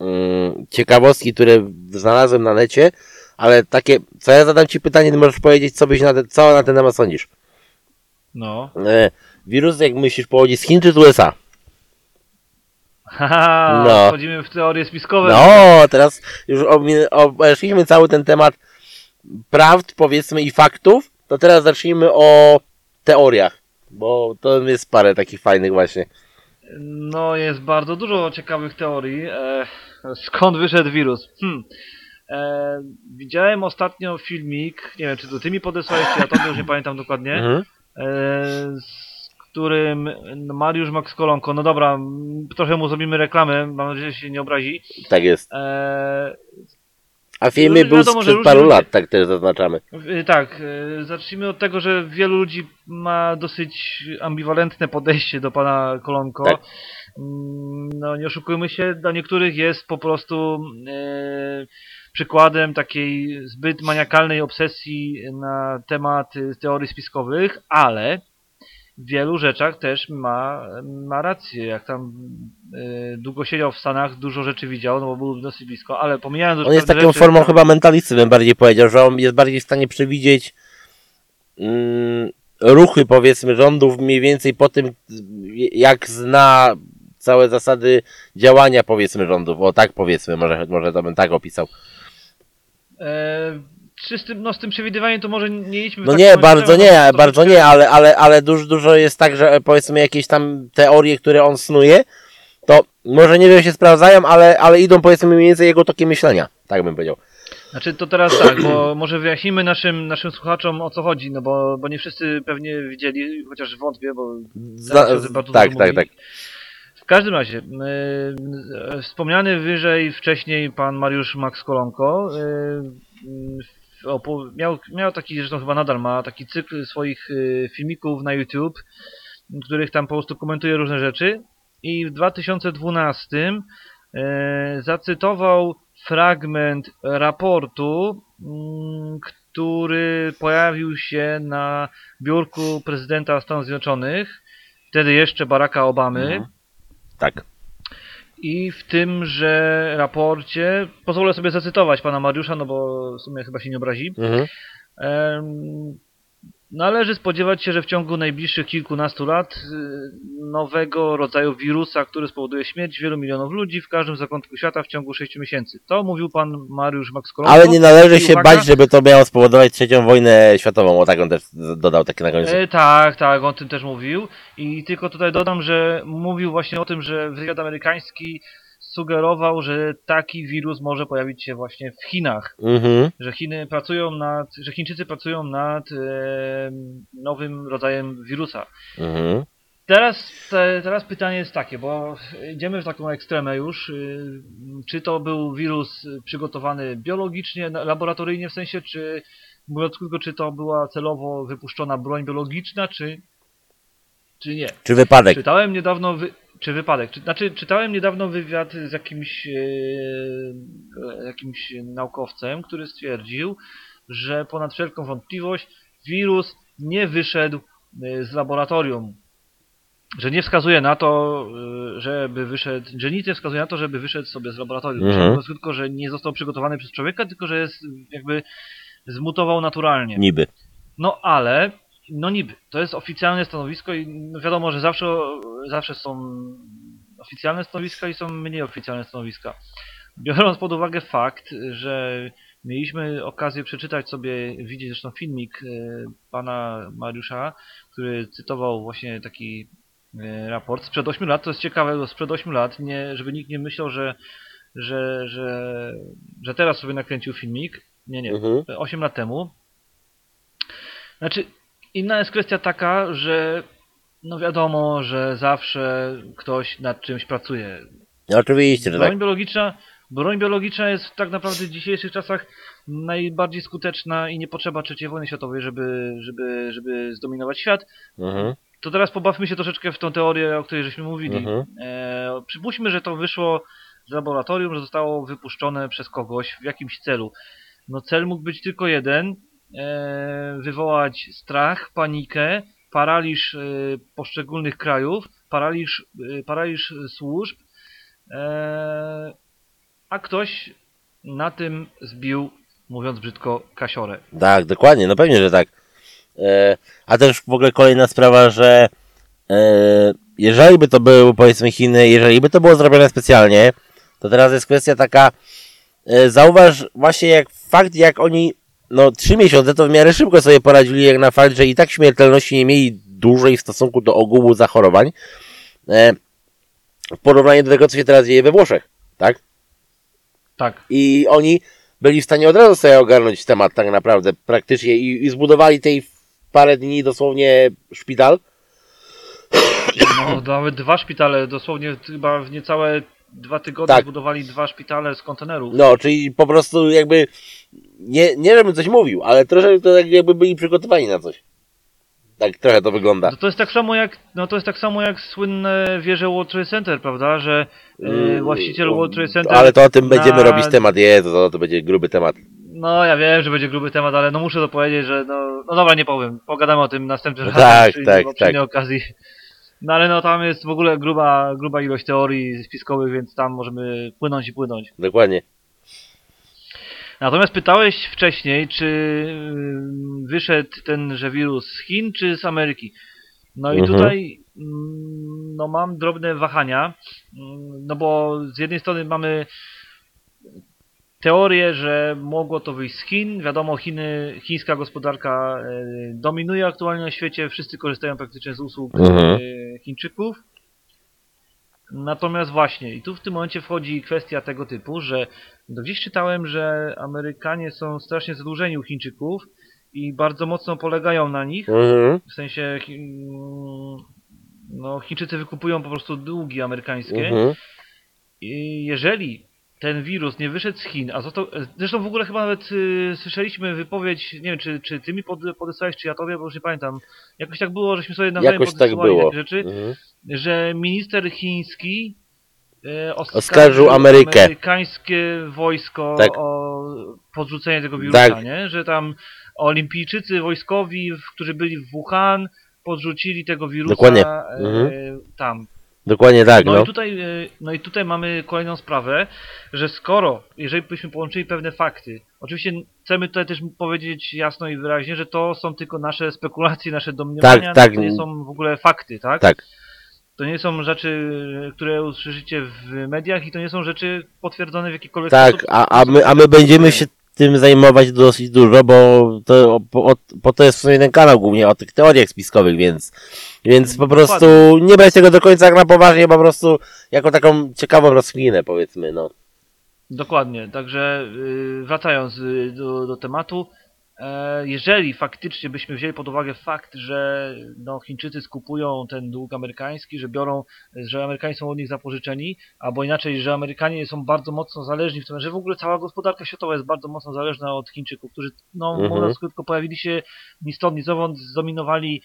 mm, ciekawostki, które znalazłem na necie, ale takie, co ja zadam Ci pytanie, ty możesz powiedzieć, co byś na ten, co na ten temat sądzisz. No. E, wirus, jak myślisz, pochodzi z Chin czy z USA? Haha, No. wchodzimy w teorie spiskowe. No, teraz już obeszliśmy cały ten temat prawd, powiedzmy, i faktów, to teraz zacznijmy o teoriach, bo to jest parę takich fajnych właśnie. No, jest bardzo dużo ciekawych teorii. E, skąd wyszedł wirus? Hmm. E, widziałem ostatnio filmik, nie wiem czy to ty mi podesłałeś, czy ja to już nie pamiętam dokładnie, Mhm. e, z którym Mariusz Max Kolonko, no dobra, trochę mu zrobimy reklamę, mam nadzieję, że się nie obrazi. Tak jest. E, A filmy No, był wiadomo, że sprzed paru ludzie- lat, tak też zaznaczamy. Y, Tak, y, zacznijmy od tego, że wielu ludzi ma dosyć ambiwalentne podejście do pana Kolonko. Tak. Mm, No nie oszukujmy się, dla niektórych jest po prostu e, przykładem takiej zbyt maniakalnej obsesji na temat y, teorii spiskowych, ale w wielu rzeczach też ma, ma rację. Jak tam e, długo siedział w Stanach, dużo rzeczy widział, no bo był dosyć blisko, ale pomijając już On jest taką rzeczy, formą chyba mentalisty, bym bardziej powiedział, że on jest bardziej w stanie przewidzieć mm, ruchy, powiedzmy, rządów mniej więcej po tym, jak zna całe zasady działania, powiedzmy, rządów. O tak powiedzmy, może, może to bym tak opisał. E, czy z tym, no z tym przewidywaniem to może nie idźmy No taką nie, bardzo nie, bardzo troszeczkę- nie, ale, ale, ale dużo, dużo jest tak, że powiedzmy jakieś tam teorie, które on snuje, to może nie wiem, się sprawdzają, ale, ale idą powiedzmy mniej więcej jego tokiem myślenia. Tak bym powiedział. Znaczy to teraz tak, bo może wyjaśnimy naszym, naszym słuchaczom o co chodzi, no bo, bo nie wszyscy pewnie widzieli, chociaż wątpię, bo Teraz się bardzo tak, tak, tak. W każdym razie, e, wspomniany wyżej wcześniej pan Mariusz Max Kolonko e, miał, miał taki, zresztą chyba nadal ma, taki cykl swoich e, filmików na YouTube, których tam po prostu komentuje różne rzeczy i w 2012 e, zacytował fragment raportu, mm, który pojawił się na biurku prezydenta Stanów Zjednoczonych, wtedy jeszcze Baracka Obamy. Mhm. Tak. I w tymże raporcie, pozwolę sobie zacytować pana Mariusza, no bo w sumie chyba się nie obrazi. Mhm. Należy spodziewać się, że w ciągu najbliższych kilkunastu lat y, nowego rodzaju wirusa, który spowoduje śmierć wielu milionów ludzi w każdym zakątku świata w ciągu 6 miesięcy. To mówił pan Mariusz Max Kolonko. Ale nie należy się uwaga, bać, żeby to miało spowodować trzecią wojnę światową. O tak on też dodał takie na końcu. E, tak, tak, on o tym też mówił. I tylko tutaj dodam, że mówił właśnie o tym, że wywiad amerykański sugerował, że taki wirus może pojawić się właśnie w Chinach. Mhm. Że Chiny pracują nad, że Chińczycy pracują nad e, nowym rodzajem wirusa. Mhm. Teraz, te, teraz pytanie jest takie, bo idziemy w taką ekstremę już. y, Czy to był wirus przygotowany biologicznie, laboratoryjnie w sensie, czy mówiąc krótko, czy to była celowo wypuszczona broń biologiczna, czy czy nie. Czy wypadek? Czytałem niedawno, wy... czy wypadek, czy, znaczy czytałem niedawno wywiad z jakimś, e, jakimś naukowcem, który stwierdził, że ponad wszelką wątpliwość wirus nie wyszedł e, z laboratorium. Że nie wskazuje na to, e, żeby wyszedł, że nic nie wskazuje na to, żeby wyszedł sobie z laboratorium. Mhm. Mhm. Tylko, że nie został przygotowany przez człowieka, tylko że jest jakby zmutował naturalnie. Niby. No ale, no niby, to jest oficjalne stanowisko i no wiadomo, że zawsze, zawsze są oficjalne stanowiska i są mniej oficjalne stanowiska. Biorąc pod uwagę fakt, że mieliśmy okazję przeczytać sobie, widzieć zresztą filmik e, pana Mariusza, który cytował właśnie taki e, raport sprzed 8 lat, to jest ciekawe, bo sprzed 8 lat, nie, żeby nikt nie myślał, że, że, że, że teraz sobie nakręcił filmik. Nie, nie, Mhm. 8 lat temu. Znaczy, inna jest kwestia taka, że no wiadomo, że zawsze ktoś nad czymś pracuje. No, oczywiście, że tak. Broń biologiczna, broń biologiczna jest tak naprawdę w dzisiejszych czasach najbardziej skuteczna i nie potrzeba III wojny światowej, żeby, żeby, żeby zdominować świat. Mhm. To teraz pobawmy się troszeczkę w tą teorię, o której żeśmy mówili. Mhm. E, przypuśćmy, że to wyszło z laboratorium, że zostało wypuszczone przez kogoś w jakimś celu. No cel mógł być tylko jeden, wywołać strach, panikę, paraliż e, poszczególnych krajów, paraliż, e, paraliż służb, e, a ktoś na tym zbił, mówiąc brzydko, kasiorę. Tak, dokładnie, no pewnie, że tak. E, a też w ogóle kolejna sprawa, że e, jeżeli by to były powiedzmy Chiny, jeżeli by to było zrobione specjalnie, to teraz jest kwestia taka, e, zauważ właśnie jak fakt, jak oni, no trzy miesiące to w miarę szybko sobie poradzili, jak na fakt, że i tak śmiertelności nie mieli dużej w stosunku do ogółu zachorowań, e, w porównaniu do tego, co się teraz dzieje we Włoszech, tak? Tak. I oni byli w stanie od razu sobie ogarnąć temat tak naprawdę praktycznie i, i zbudowali tej parę dni dosłownie szpital. No, nawet dwa szpitale, dosłownie chyba w niecałe dwa tygodnie Tak. zbudowali dwa szpitale z kontenerów. No, czyli po prostu jakby nie, nie żebym coś mówił, ale trochę to tak jakby byli przygotowani na coś. Tak trochę to wygląda. No to jest tak samo jak, no to jest tak samo jak słynne wieże World Trade Center, prawda, że Mm, właściciel World Trade Center... Ale to o tym będziemy na- robić temat, Jezu, to, to będzie gruby temat. No ja wiem, że będzie gruby temat, ale no muszę to powiedzieć, że no, no dobra, nie powiem, pogadamy o tym następnym No razem tak, przy, tak, przy tak. okazji. No ale no tam jest w ogóle gruba, gruba ilość teorii spiskowych, więc tam możemy płynąć i płynąć. Dokładnie. Natomiast pytałeś wcześniej, czy ym, wyszedł tenże wirus z Chin, czy z Ameryki. No i Mhm. tutaj mm, no mam drobne wahania, mm, no bo z jednej strony mamy teorię, że mogło to wyjść z Chin. Wiadomo, Chiny, chińska gospodarka e, dominuje aktualnie na świecie, wszyscy korzystają praktycznie z usług Mhm. e, Chińczyków. Natomiast właśnie, i tu w tym momencie wchodzi kwestia tego typu, że no gdzieś czytałem, że Amerykanie są strasznie zadłużeni u Chińczyków i bardzo mocno polegają na nich. Mhm. W sensie, chi- no, Chińczycy wykupują po prostu długi amerykańskie. Mhm. I jeżeli ten wirus nie wyszedł z Chin, a został, zresztą w ogóle chyba nawet y, słyszeliśmy wypowiedź, nie wiem, czy, czy ty mi pod, podesłałeś, czy ja tobie, bo już nie pamiętam. Jakoś tak było, żeśmy sobie nawzajem Jakoś tak było. takie rzeczy, Mhm. że minister chiński e, oskarżył, Oskarżył Amerykę. amerykańskie wojsko Tak. o podrzucenie tego wirusa, Tak. nie? Że tam olimpijczycy wojskowi, którzy byli w Wuhan, podrzucili tego wirusa Dokładnie. e, Mhm. tam. Dokładnie tak, No, no. i tutaj, e, no i tutaj mamy kolejną sprawę, że skoro, jeżeli byśmy połączyli pewne fakty, oczywiście chcemy tutaj też powiedzieć jasno i wyraźnie, że to są tylko nasze spekulacje, nasze domniemania, Tak, tak. to nie są w ogóle fakty, tak? Tak. To nie są rzeczy, które usłyszycie w mediach i to nie są rzeczy potwierdzone w jakikolwiek Tak, sposób. a, a, my, a my będziemy się tym zajmować dosyć dużo, bo to, po, po to jest w sumie ten kanał głównie o tych teoriach spiskowych, więc, więc po prostu nie brać tego do końca jak na poważnie, po prostu jako taką ciekawą rozkminę powiedzmy, no. Dokładnie, także y, wracając y, do, do tematu, jeżeli faktycznie byśmy wzięli pod uwagę fakt, że no, Chińczycy skupują ten dług amerykański, że biorą, że Amerykanie są od nich zapożyczeni, albo inaczej, że Amerykanie są bardzo mocno zależni w tym, że w ogóle cała gospodarka światowa jest bardzo mocno zależna od Chińczyków, którzy, no Mhm. mówiąc krótko, pojawili się ni stąd, ni zowąd, zdominowali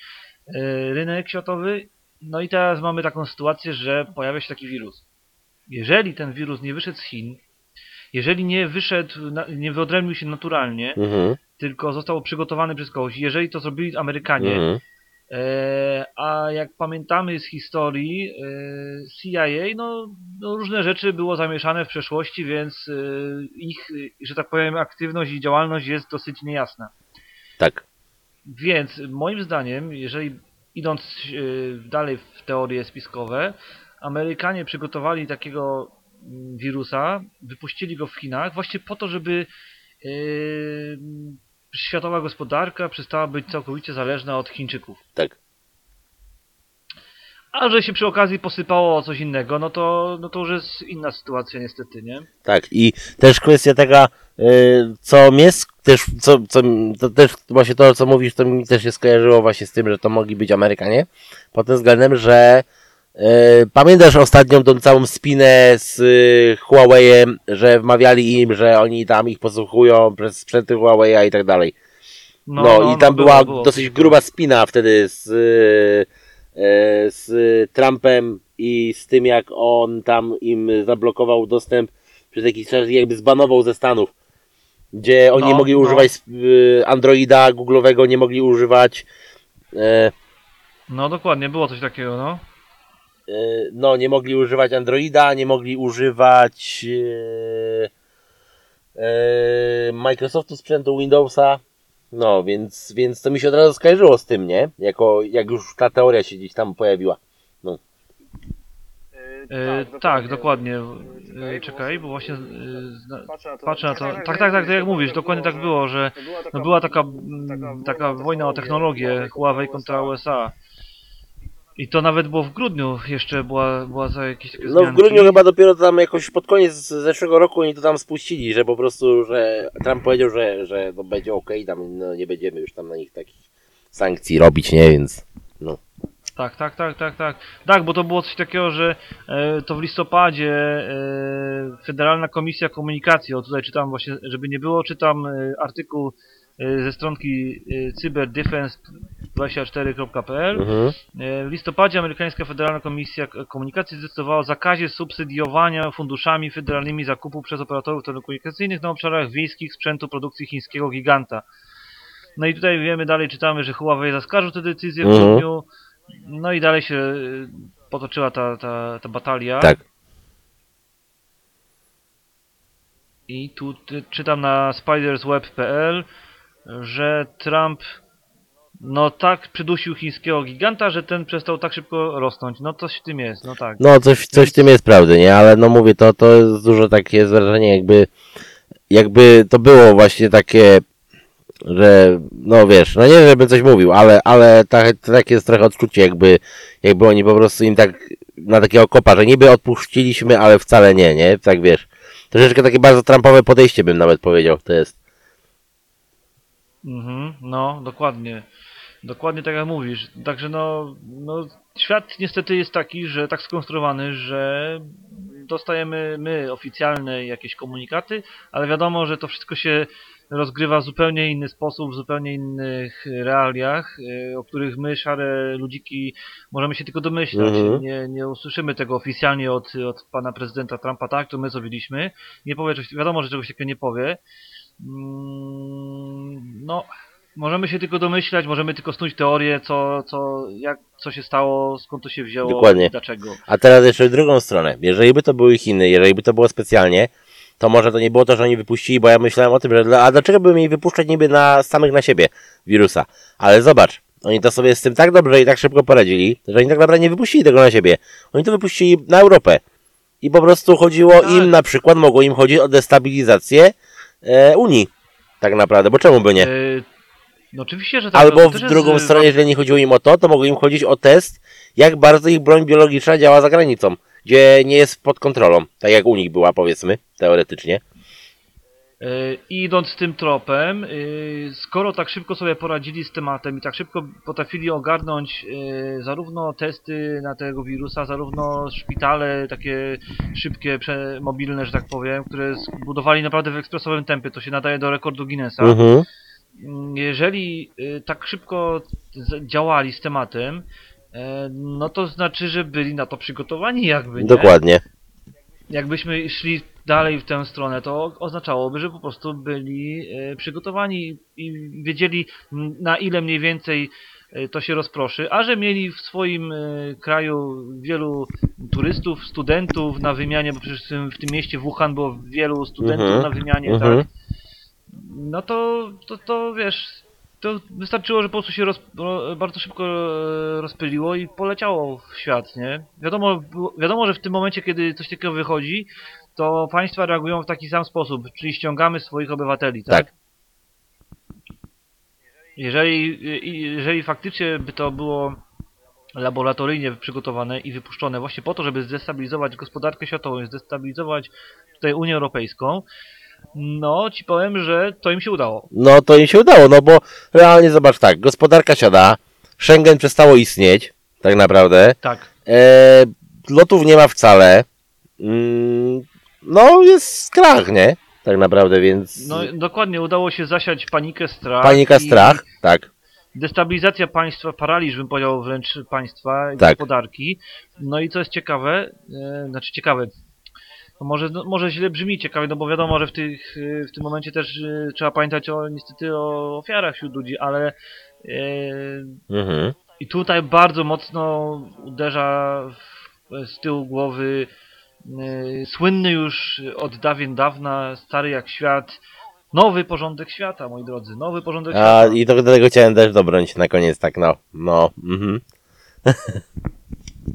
e, rynek światowy no i teraz mamy taką sytuację, że pojawia się taki wirus. Jeżeli ten wirus nie wyszedł z Chin, jeżeli nie wyszedł, nie wyodrębnił się naturalnie, Mhm. Tylko został przygotowany przez kogoś, jeżeli to zrobili Amerykanie, Mhm. E, a jak pamiętamy z historii e, CIA, no, no różne rzeczy było zamieszane w przeszłości, więc e, ich, że tak powiem, aktywność i działalność jest dosyć niejasna. Tak. Więc moim zdaniem, jeżeli idąc e, dalej w teorie spiskowe, Amerykanie przygotowali takiego mm, wirusa, wypuścili go w Chinach właśnie po to, żeby e, światowa gospodarka przestała być całkowicie zależna od Chińczyków. Tak. A że się przy okazji posypało o coś innego, no to, no to już jest inna sytuacja niestety, nie? Tak, i też kwestia taka, y, co mnie też, co, co, to też właśnie to, co mówisz, to mi też się skojarzyło właśnie z tym, że to mogli być Amerykanie, pod tym względem, że pamiętasz ostatnią tą całą spinę z y, Huawei'em, że wmawiali im, że oni tam ich posłuchują przez sprzęty Huawei'a i tak dalej. No, i tam było, była było. dosyć gruba spina wtedy z, y, y, z Trumpem i z tym, jak on tam im zablokował dostęp przez jakiś czas jakby zbanował ze Stanów, gdzie oni No, nie mogli no. używać y, Androida Google'owego, nie mogli używać e, No dokładnie, było coś takiego, no. E, no, nie mogli używać Androida, nie mogli używać e, e, Microsoftu sprzętu Windowsa. No, więc, więc to mi się od razu skojarzyło z tym, nie? Jako, jak już ta teoria się gdzieś tam pojawiła. E, tak, dokładnie. E, czekaj, bo właśnie e, patrzę na to. Tak, tak, tak, tak jak mówisz, dokładnie tak było, że no była taka, mm, taka wojna o technologię Huawei kontra USA. I to nawet było w grudniu, jeszcze była, była za jakieś takie No w zmianki. grudniu chyba dopiero tam jakoś pod koniec zeszłego roku oni to tam spuścili, że po prostu, że Trump powiedział, że, że to będzie ok, tam no, nie będziemy już tam na nich takich sankcji robić, nie? Więc no. Tak, tak, tak, tak, tak. Tak, bo to było coś takiego, że e, to w listopadzie e, Federalna Komisja Komunikacji, o tutaj czytam właśnie, żeby nie było, czytam e, artykuł ze stronki e, cyberdefense24.pl. Mhm. E, W listopadzie amerykańska Federalna Komisja Komunikacji zdecydowała o zakazie subsydiowania funduszami federalnymi zakupu przez operatorów telekomunikacyjnych na obszarach wiejskich sprzętu produkcji chińskiego giganta. No i tutaj wiemy, dalej czytamy, że Huawei zaskarżył tę decyzję w Mhm. grudniu. No i dalej się potoczyła ta, ta, ta batalia. Tak. I tu czytam na spidersweb.pl, że Trump no tak przydusił chińskiego giganta, że ten przestał tak szybko rosnąć. No coś w tym jest, no tak. No coś, coś w tym jest prawdy, nie? Ale no mówię, to, to jest dużo takie wrażenie, jakby jakby to było właśnie takie, że no wiesz, no nie żebym coś mówił, ale, ale tak, takie jest trochę odczucie, jakby, jakby oni po prostu im tak na takiego kopa, że niby odpuściliśmy, ale wcale nie, nie? Tak wiesz. Troszeczkę takie bardzo Trumpowe podejście bym nawet powiedział, to jest. Mhm, no, dokładnie. Dokładnie tak jak mówisz. Także no, no, świat niestety jest taki, że tak skonstruowany, że dostajemy my oficjalne jakieś komunikaty, ale wiadomo, że to wszystko się rozgrywa w zupełnie inny sposób, w zupełnie innych realiach, y, o których my, szare ludziki, możemy się tylko domyślać. Mhm. Nie, nie usłyszymy tego oficjalnie od, od pana prezydenta Trumpa, tak, to my zrobiliśmy. Nie powie, wiadomo, że czegoś takiego nie powie. Mm, No, możemy się tylko domyślać, możemy tylko snuć teorię, co, co, jak, co się stało, skąd to się wzięło Dokładnie. i dlaczego. A teraz jeszcze w drugą stronę. Jeżeli by to były Chiny, jeżeli by to było specjalnie, to może to nie było to, że oni wypuścili, bo ja myślałem o tym, że dla, a dlaczego by mieli wypuszczać niby na samych na siebie wirusa? Ale zobacz, oni to sobie z tym tak dobrze i tak szybko poradzili, że oni tak naprawdę nie wypuścili tego na siebie. Oni to wypuścili na Europę. I po prostu chodziło Tak. im na przykład, mogło im chodzić o destabilizację e, Unii. Tak naprawdę, bo czemu by nie? E, no oczywiście, że tak. Albo to w jest, drugą e, stronę, jeżeli nie chodziło im o to, to mogło im chodzić o test, jak bardzo ich broń biologiczna działa za granicą, gdzie nie jest pod kontrolą, tak jak u nich była, powiedzmy, teoretycznie. E, I idąc tym tropem, e, skoro tak szybko sobie poradzili z tematem i tak szybko potrafili ogarnąć e, zarówno testy na tego wirusa, zarówno szpitale takie szybkie, mobilne, że tak powiem, które zbudowali naprawdę w ekspresowym tempie, to się nadaje do rekordu Guinnessa. Mhm. Mm, jeżeli tak szybko działali z tematem, e, no to znaczy, że byli na to przygotowani jakby, nie? Dokładnie. Jakbyśmy szli dalej w tę stronę, to oznaczałoby, że po prostu byli e, przygotowani i wiedzieli na ile mniej więcej e, to się rozproszy, a że mieli w swoim e, kraju wielu turystów, studentów na wymianie, bo przecież w tym, w tym mieście Wuhan było wielu studentów Mhm. na wymianie, Mhm. tak? No to, to, to wiesz, to wystarczyło, że po prostu się roz, ro, bardzo szybko rozpyliło i poleciało w świat, nie? Wiadomo, wiadomo, że w tym momencie, kiedy coś takiego wychodzi, to państwa reagują w taki sam sposób, czyli ściągamy swoich obywateli, tak? Tak. Jeżeli, jeżeli faktycznie by to było laboratoryjnie przygotowane i wypuszczone właśnie po to, żeby zdestabilizować gospodarkę światową, zdestabilizować tutaj Unię Europejską, no ci powiem, że to im się udało. No to im się udało, no bo realnie zobacz tak, gospodarka siada, Schengen przestało istnieć, tak naprawdę, Tak. e, lotów nie ma wcale, mm, no jest krach, nie? Tak naprawdę, więc No dokładnie, udało się zasiać panikę, strach. panika, i strach, tak, Destabilizacja państwa, paraliż bym powiedział wręcz państwa i Tak. gospodarki. No i co jest ciekawe, e, znaczy ciekawe, no może, no, może źle brzmi ciekawe, no bo wiadomo, że w, tych, e, w tym momencie też e, trzeba pamiętać o niestety o ofiarach wśród ludzi, ale e, mhm. i tutaj bardzo mocno uderza w, z tyłu głowy słynny już od dawien dawna, stary jak świat, nowy porządek świata, moi drodzy, nowy porządek A świata. i do tego chciałem też dobronić na koniec, tak no, no, mhm. [LAUGHS]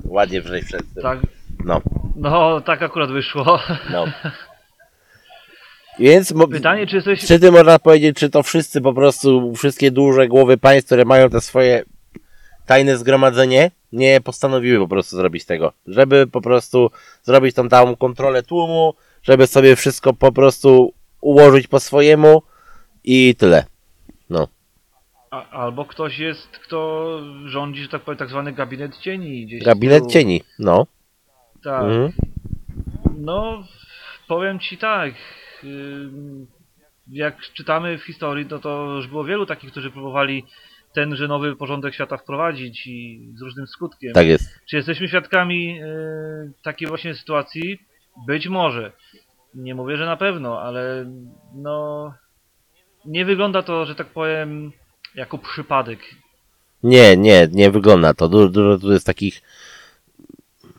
Ładnie przejść przed tym, Tak, no, no tak akurat wyszło. no. [LAUGHS] Więc mo- Pytanie, czy jesteś... Czy ty można powiedzieć, czy to wszyscy po prostu, wszystkie duże głowy państw, które mają te swoje tajne zgromadzenie, nie postanowiły po prostu zrobić tego. Żeby po prostu zrobić tą całą kontrolę tłumu, żeby sobie wszystko po prostu ułożyć po swojemu i tyle. A, albo ktoś jest, kto rządzi, że tak powiem, tak zwany gabinet cieni. Gdzieś Gabinet tyłu. cieni, no. Tak. Mhm. No, powiem ci tak. Jak czytamy w historii, no to już było wielu takich, którzy próbowali tenże nowy porządek świata wprowadzić i z różnym skutkiem. Tak jest. Czy jesteśmy świadkami y, takiej właśnie sytuacji? Być może. Nie mówię, że na pewno, ale no nie wygląda to, że tak powiem, jako przypadek. Nie, nie, nie wygląda to. Dużo, dużo tu jest takich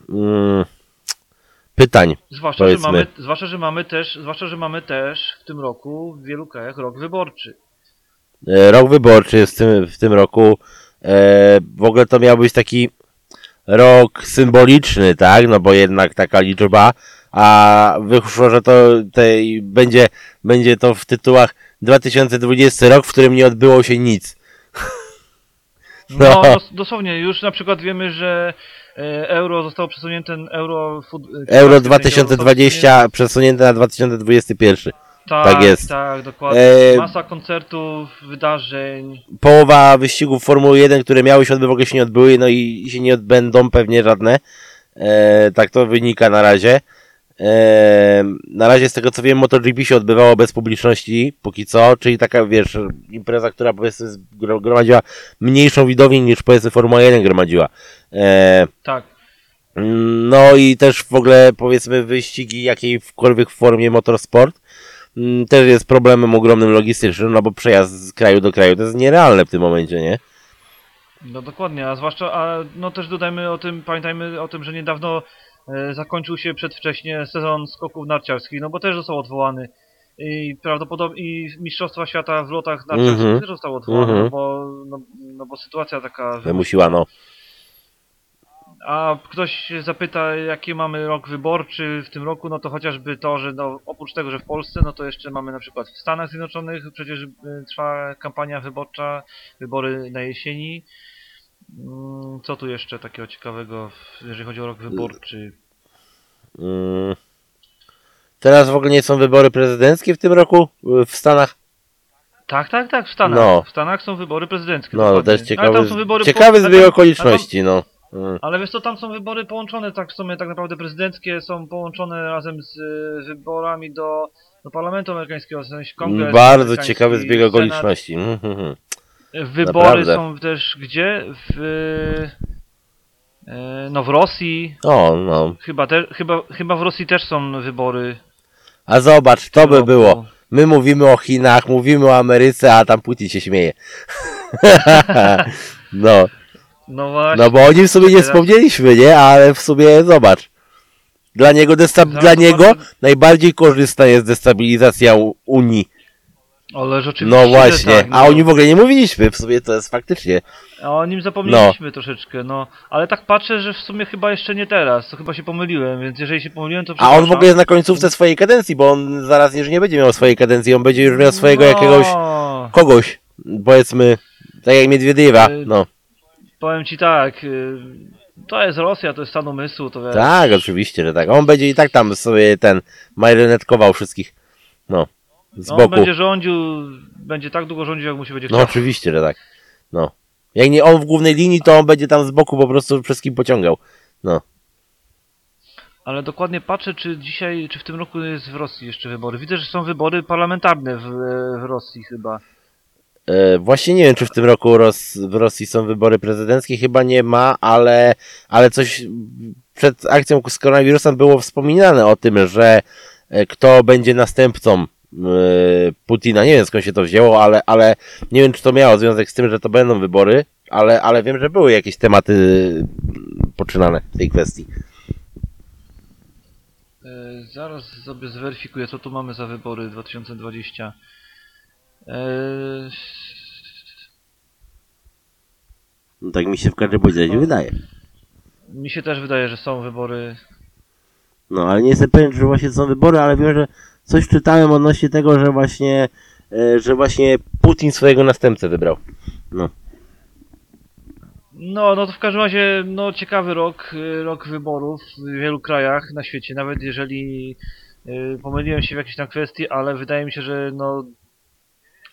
mm, pytań. Zwłaszcza, że mamy, zwłaszcza, że mamy też, zwłaszcza, że mamy też w tym roku w wielu krajach rok wyborczy. E, Rok wyborczy jest w tym, w tym roku. E, w ogóle to miał być taki rok symboliczny, tak? No bo jednak taka liczba, a wyszło, że to tej, będzie, będzie to w tytułach 2020 rok, w którym nie odbyło się nic. [LAUGHS] No, No. dos, dosłownie, już na przykład wiemy, że e, euro zostało przesunięte, euro... Euro zostało 2020 przesunięte na 2021. Tak, tak jest. Tak, dokładnie. E, Masa koncertów, wydarzeń. połowa wyścigów Formuły 1, które miały się odbyć, w ogóle się nie odbyły, no i się nie odbędą pewnie żadne. E, tak to wynika na razie. E, na razie z tego co wiem, MotoGP się odbywało bez publiczności, póki co, czyli taka, wiesz, impreza, która powiedzmy gromadziła mniejszą widownię niż powiedzmy Formuła 1 gromadziła. E, Tak. no i też w ogóle powiedzmy wyścigi jakiejkolwiek formie motorsport też jest problemem ogromnym logistycznym, no bo przejazd z kraju do kraju to jest nierealne w tym momencie, nie? No dokładnie, a zwłaszcza, a no też dodajmy o tym, pamiętajmy o tym, że niedawno e, zakończył się przedwcześnie sezon skoków narciarskich, no bo też został odwołany. I prawdopodobnie i Mistrzostwa Świata w lotach narciarskich Mhm. też zostało odwołane, Mhm. no, bo, no, no bo sytuacja taka Wymusiła, no. A ktoś zapyta, jaki mamy rok wyborczy w tym roku, no to chociażby to, że no, oprócz tego, że w Polsce, no to jeszcze mamy na przykład w Stanach Zjednoczonych przecież y, trwa kampania wyborcza, wybory na jesieni. Mm, Co tu jeszcze takiego ciekawego, jeżeli chodzi o rok wyborczy? Mm. Teraz w ogóle nie są wybory prezydenckie w tym roku y, w Stanach? Tak, tak, tak, w Stanach. No. W Stanach są wybory prezydenckie. No, dokładnie. też Ale tam są wybory ciekawy po- zbieg okoliczności, no. Mm. Ale wiesz co, tam są wybory połączone, tak w sumie tak naprawdę prezydenckie są połączone razem z y, wyborami do, do Parlamentu Amerykańskiego, w sensie Kongres Bardzo amerykański, ciekawy zbieg Senat. okoliczności. Mhm, mhm. Wybory Naprawdę. są też gdzie? W, E, no w Rosji, O, no. chyba, te, chyba, chyba w Rosji też są wybory. A zobacz, to by roku. było. My mówimy o Chinach, mówimy o Ameryce, a tam Putin się śmieje. [LAUGHS] no, No właśnie. no bo o nim w sumie nie wspomnieliśmy, nie? Ale w sumie zobacz. Dla niego, destab- Zaraz dla niego najbardziej korzystna jest destabilizacja Unii. Ale rzeczywiście, No że właśnie, tak, a no. o nim w ogóle nie mówiliśmy. W sumie to jest faktycznie. A o nim zapomnieliśmy troszeczkę, no. Ale tak patrzę, że w sumie chyba jeszcze nie teraz, to chyba się pomyliłem, więc jeżeli się pomyliłem, to A on w ogóle jest na końcówce swojej kadencji, bo on zaraz już nie będzie miał swojej kadencji, on będzie już miał swojego no, jakiegoś kogoś, powiedzmy, tak jak Miedwiediewa, Y, no. Powiem ci tak, y, to jest Rosja, to jest stan umysłu, to wiesz. Tak, oczywiście, że tak. On będzie i tak tam sobie ten marionetkował wszystkich, no, z On boku. będzie rządził, będzie tak długo rządził, jak mu się będzie No chciał. oczywiście, że tak, no. Jak nie on w głównej linii, to on będzie tam z boku po prostu wszystkim pociągał. No. Ale dokładnie patrzę, czy dzisiaj, czy w tym roku jest w Rosji jeszcze wybory. Widzę, że są wybory parlamentarne w, w Rosji chyba. E, właśnie nie wiem, czy w tym roku Ros w Rosji są wybory prezydenckie, chyba nie ma, ale, ale coś przed akcją z koronawirusem było wspominane o tym, że e, kto będzie następcą e, Putina. Nie wiem skąd się to wzięło, ale, ale nie wiem, czy to miało związek z tym, że to będą wybory, ale, ale wiem, że były jakieś tematy poczynane w tej kwestii. Zaraz sobie zweryfikuję, co tu mamy za wybory 2020. E, No, tak mi się w każdym bądź razie wydaje. mi się też wydaje, że są wybory. No, ale nie jestem pewien, czy właśnie są wybory, ale wiem, że coś czytałem odnośnie tego, że właśnie, e, że właśnie Putin swojego następcę wybrał. No. No, no to w każdym razie, no ciekawy rok, y, rok wyborów w wielu krajach na świecie, nawet jeżeli y, pomyliłem się w jakiejś tam kwestii, ale wydaje mi się, że no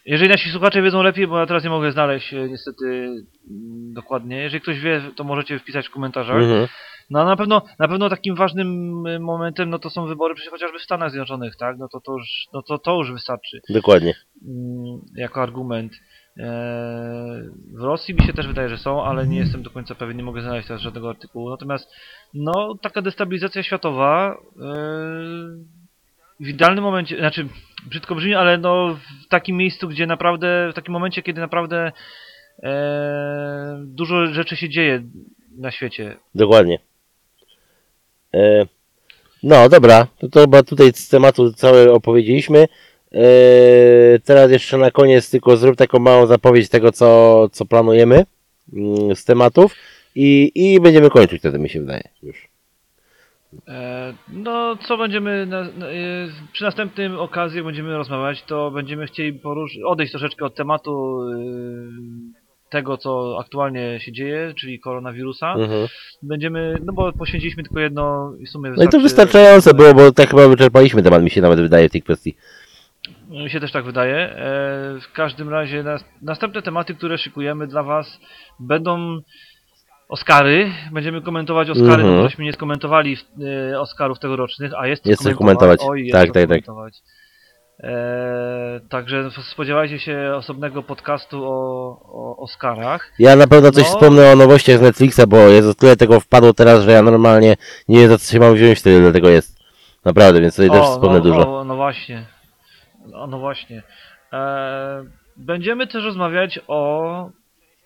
jeżeli nasi słuchacze wiedzą lepiej, bo ja teraz nie mogę znaleźć y, niestety mm, dokładnie, jeżeli ktoś wie, to możecie wpisać w komentarzach. Mhm. No a na pewno, na pewno takim ważnym y, momentem, no to są wybory przecież chociażby w Stanach Zjednoczonych, tak? No to to już, no to, to już wystarczy Dokładnie. mm, jako argument. Eee, W Rosji mi się też wydaje, że są, ale nie jestem do końca pewien, nie mogę znaleźć teraz żadnego artykułu. Natomiast no, taka destabilizacja światowa eee, w idealnym momencie, znaczy brzydko brzmi, ale no w takim miejscu, gdzie naprawdę, w takim momencie, kiedy naprawdę eee, dużo rzeczy się dzieje na świecie. Dokładnie. E, no dobra, to, to chyba tutaj z tematu całe opowiedzieliśmy. E, teraz jeszcze na koniec tylko zrób taką małą zapowiedź tego, co, co planujemy mm, z tematów i, i będziemy kończyć wtedy, mi się wydaje. Już. E, No, co będziemy na, na, e, przy następnym okazji będziemy rozmawiać, to będziemy chcieli odejść troszeczkę od tematu e, tego, co aktualnie się dzieje, czyli koronawirusa. Mhm. Będziemy, no bo poświęciliśmy tylko jedno i w sumie No i to wystarczające było, bo tak chyba wyczerpaliśmy temat, mi się nawet wydaje w tej kwestii. Mi się też tak wydaje. E, W każdym razie nas, następne tematy, które szykujemy dla Was będą Oscary. Będziemy komentować Oscary, Mhm. no bo żeśmy nie skomentowali e, Oscarów tegorocznych, a jest Jest co komentować. Oj, jest Tak, co tak, tak. komentować. E, także spodziewajcie się osobnego podcastu o, o Oscarach. Ja na pewno coś No. wspomnę o nowościach z Netflixa, bo jest tyle tego wpadło teraz, że ja normalnie nie wiem za co się mam wziąć, tyle dla tego jest. Naprawdę, więc tutaj też wspomnę no, dużo. O, no właśnie. No, no właśnie. E, będziemy też rozmawiać o.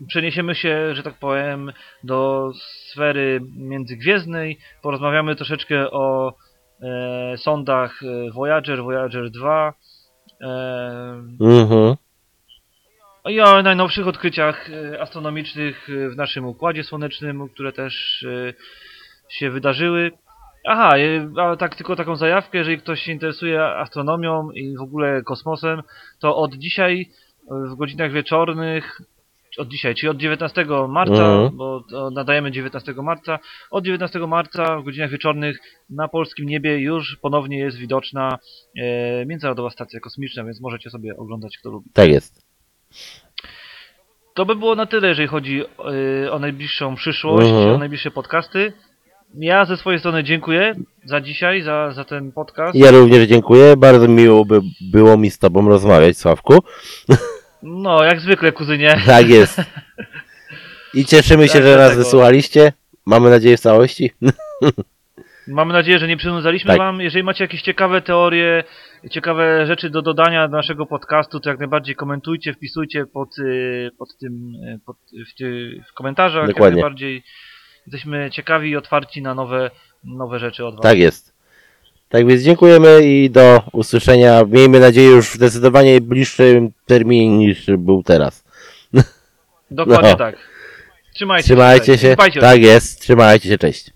Przeniesiemy się, że tak powiem, do sfery międzygwiezdnej. Porozmawiamy troszeczkę o e, sondach e, Voyager, Voyager 2. E, Mhm. i o najnowszych odkryciach e, astronomicznych e, w naszym układzie słonecznym, które też e, się wydarzyły. Aha, e, a tak tylko taką zajawkę, jeżeli ktoś się interesuje astronomią i w ogóle kosmosem, to od dzisiaj w godzinach wieczornych, od dzisiaj, czyli od 19 marca, Mhm. bo nadajemy 19 marca, od 19 marca w godzinach wieczornych na polskim niebie już ponownie jest widoczna e, Międzynarodowa Stacja Kosmiczna, więc możecie sobie oglądać kto lubi. Tak jest. To by było na tyle, jeżeli chodzi y, o najbliższą przyszłość, Mhm. o najbliższe podcasty. Ja ze swojej strony dziękuję za dzisiaj, za, za ten podcast. Ja również dziękuję. Bardzo miło by było mi z Tobą rozmawiać, Sławku. [LAUGHS] No, jak zwykle, kuzynie. [LAUGHS] Tak jest. I cieszymy się, Tak, że nas dlatego. wysłuchaliście. Mamy nadzieję w całości. [LAUGHS] Mamy nadzieję, że nie przynudzaliśmy Tak. wam. Jeżeli macie jakieś ciekawe teorie, ciekawe rzeczy do dodania do naszego podcastu, to jak najbardziej komentujcie, wpisujcie pod, y, pod tym, y, pod, w, ty, w komentarzach. Dokładnie. Jak najbardziej jesteśmy ciekawi i otwarci na nowe, nowe rzeczy od was. Tak jest. Tak więc dziękujemy i do usłyszenia. Miejmy nadzieję już w zdecydowanie bliższym terminie niż był teraz. Dokładnie No. tak. Trzymajcie, Trzymajcie się. Dbajcie o Tak jest. Trzymajcie się. Cześć.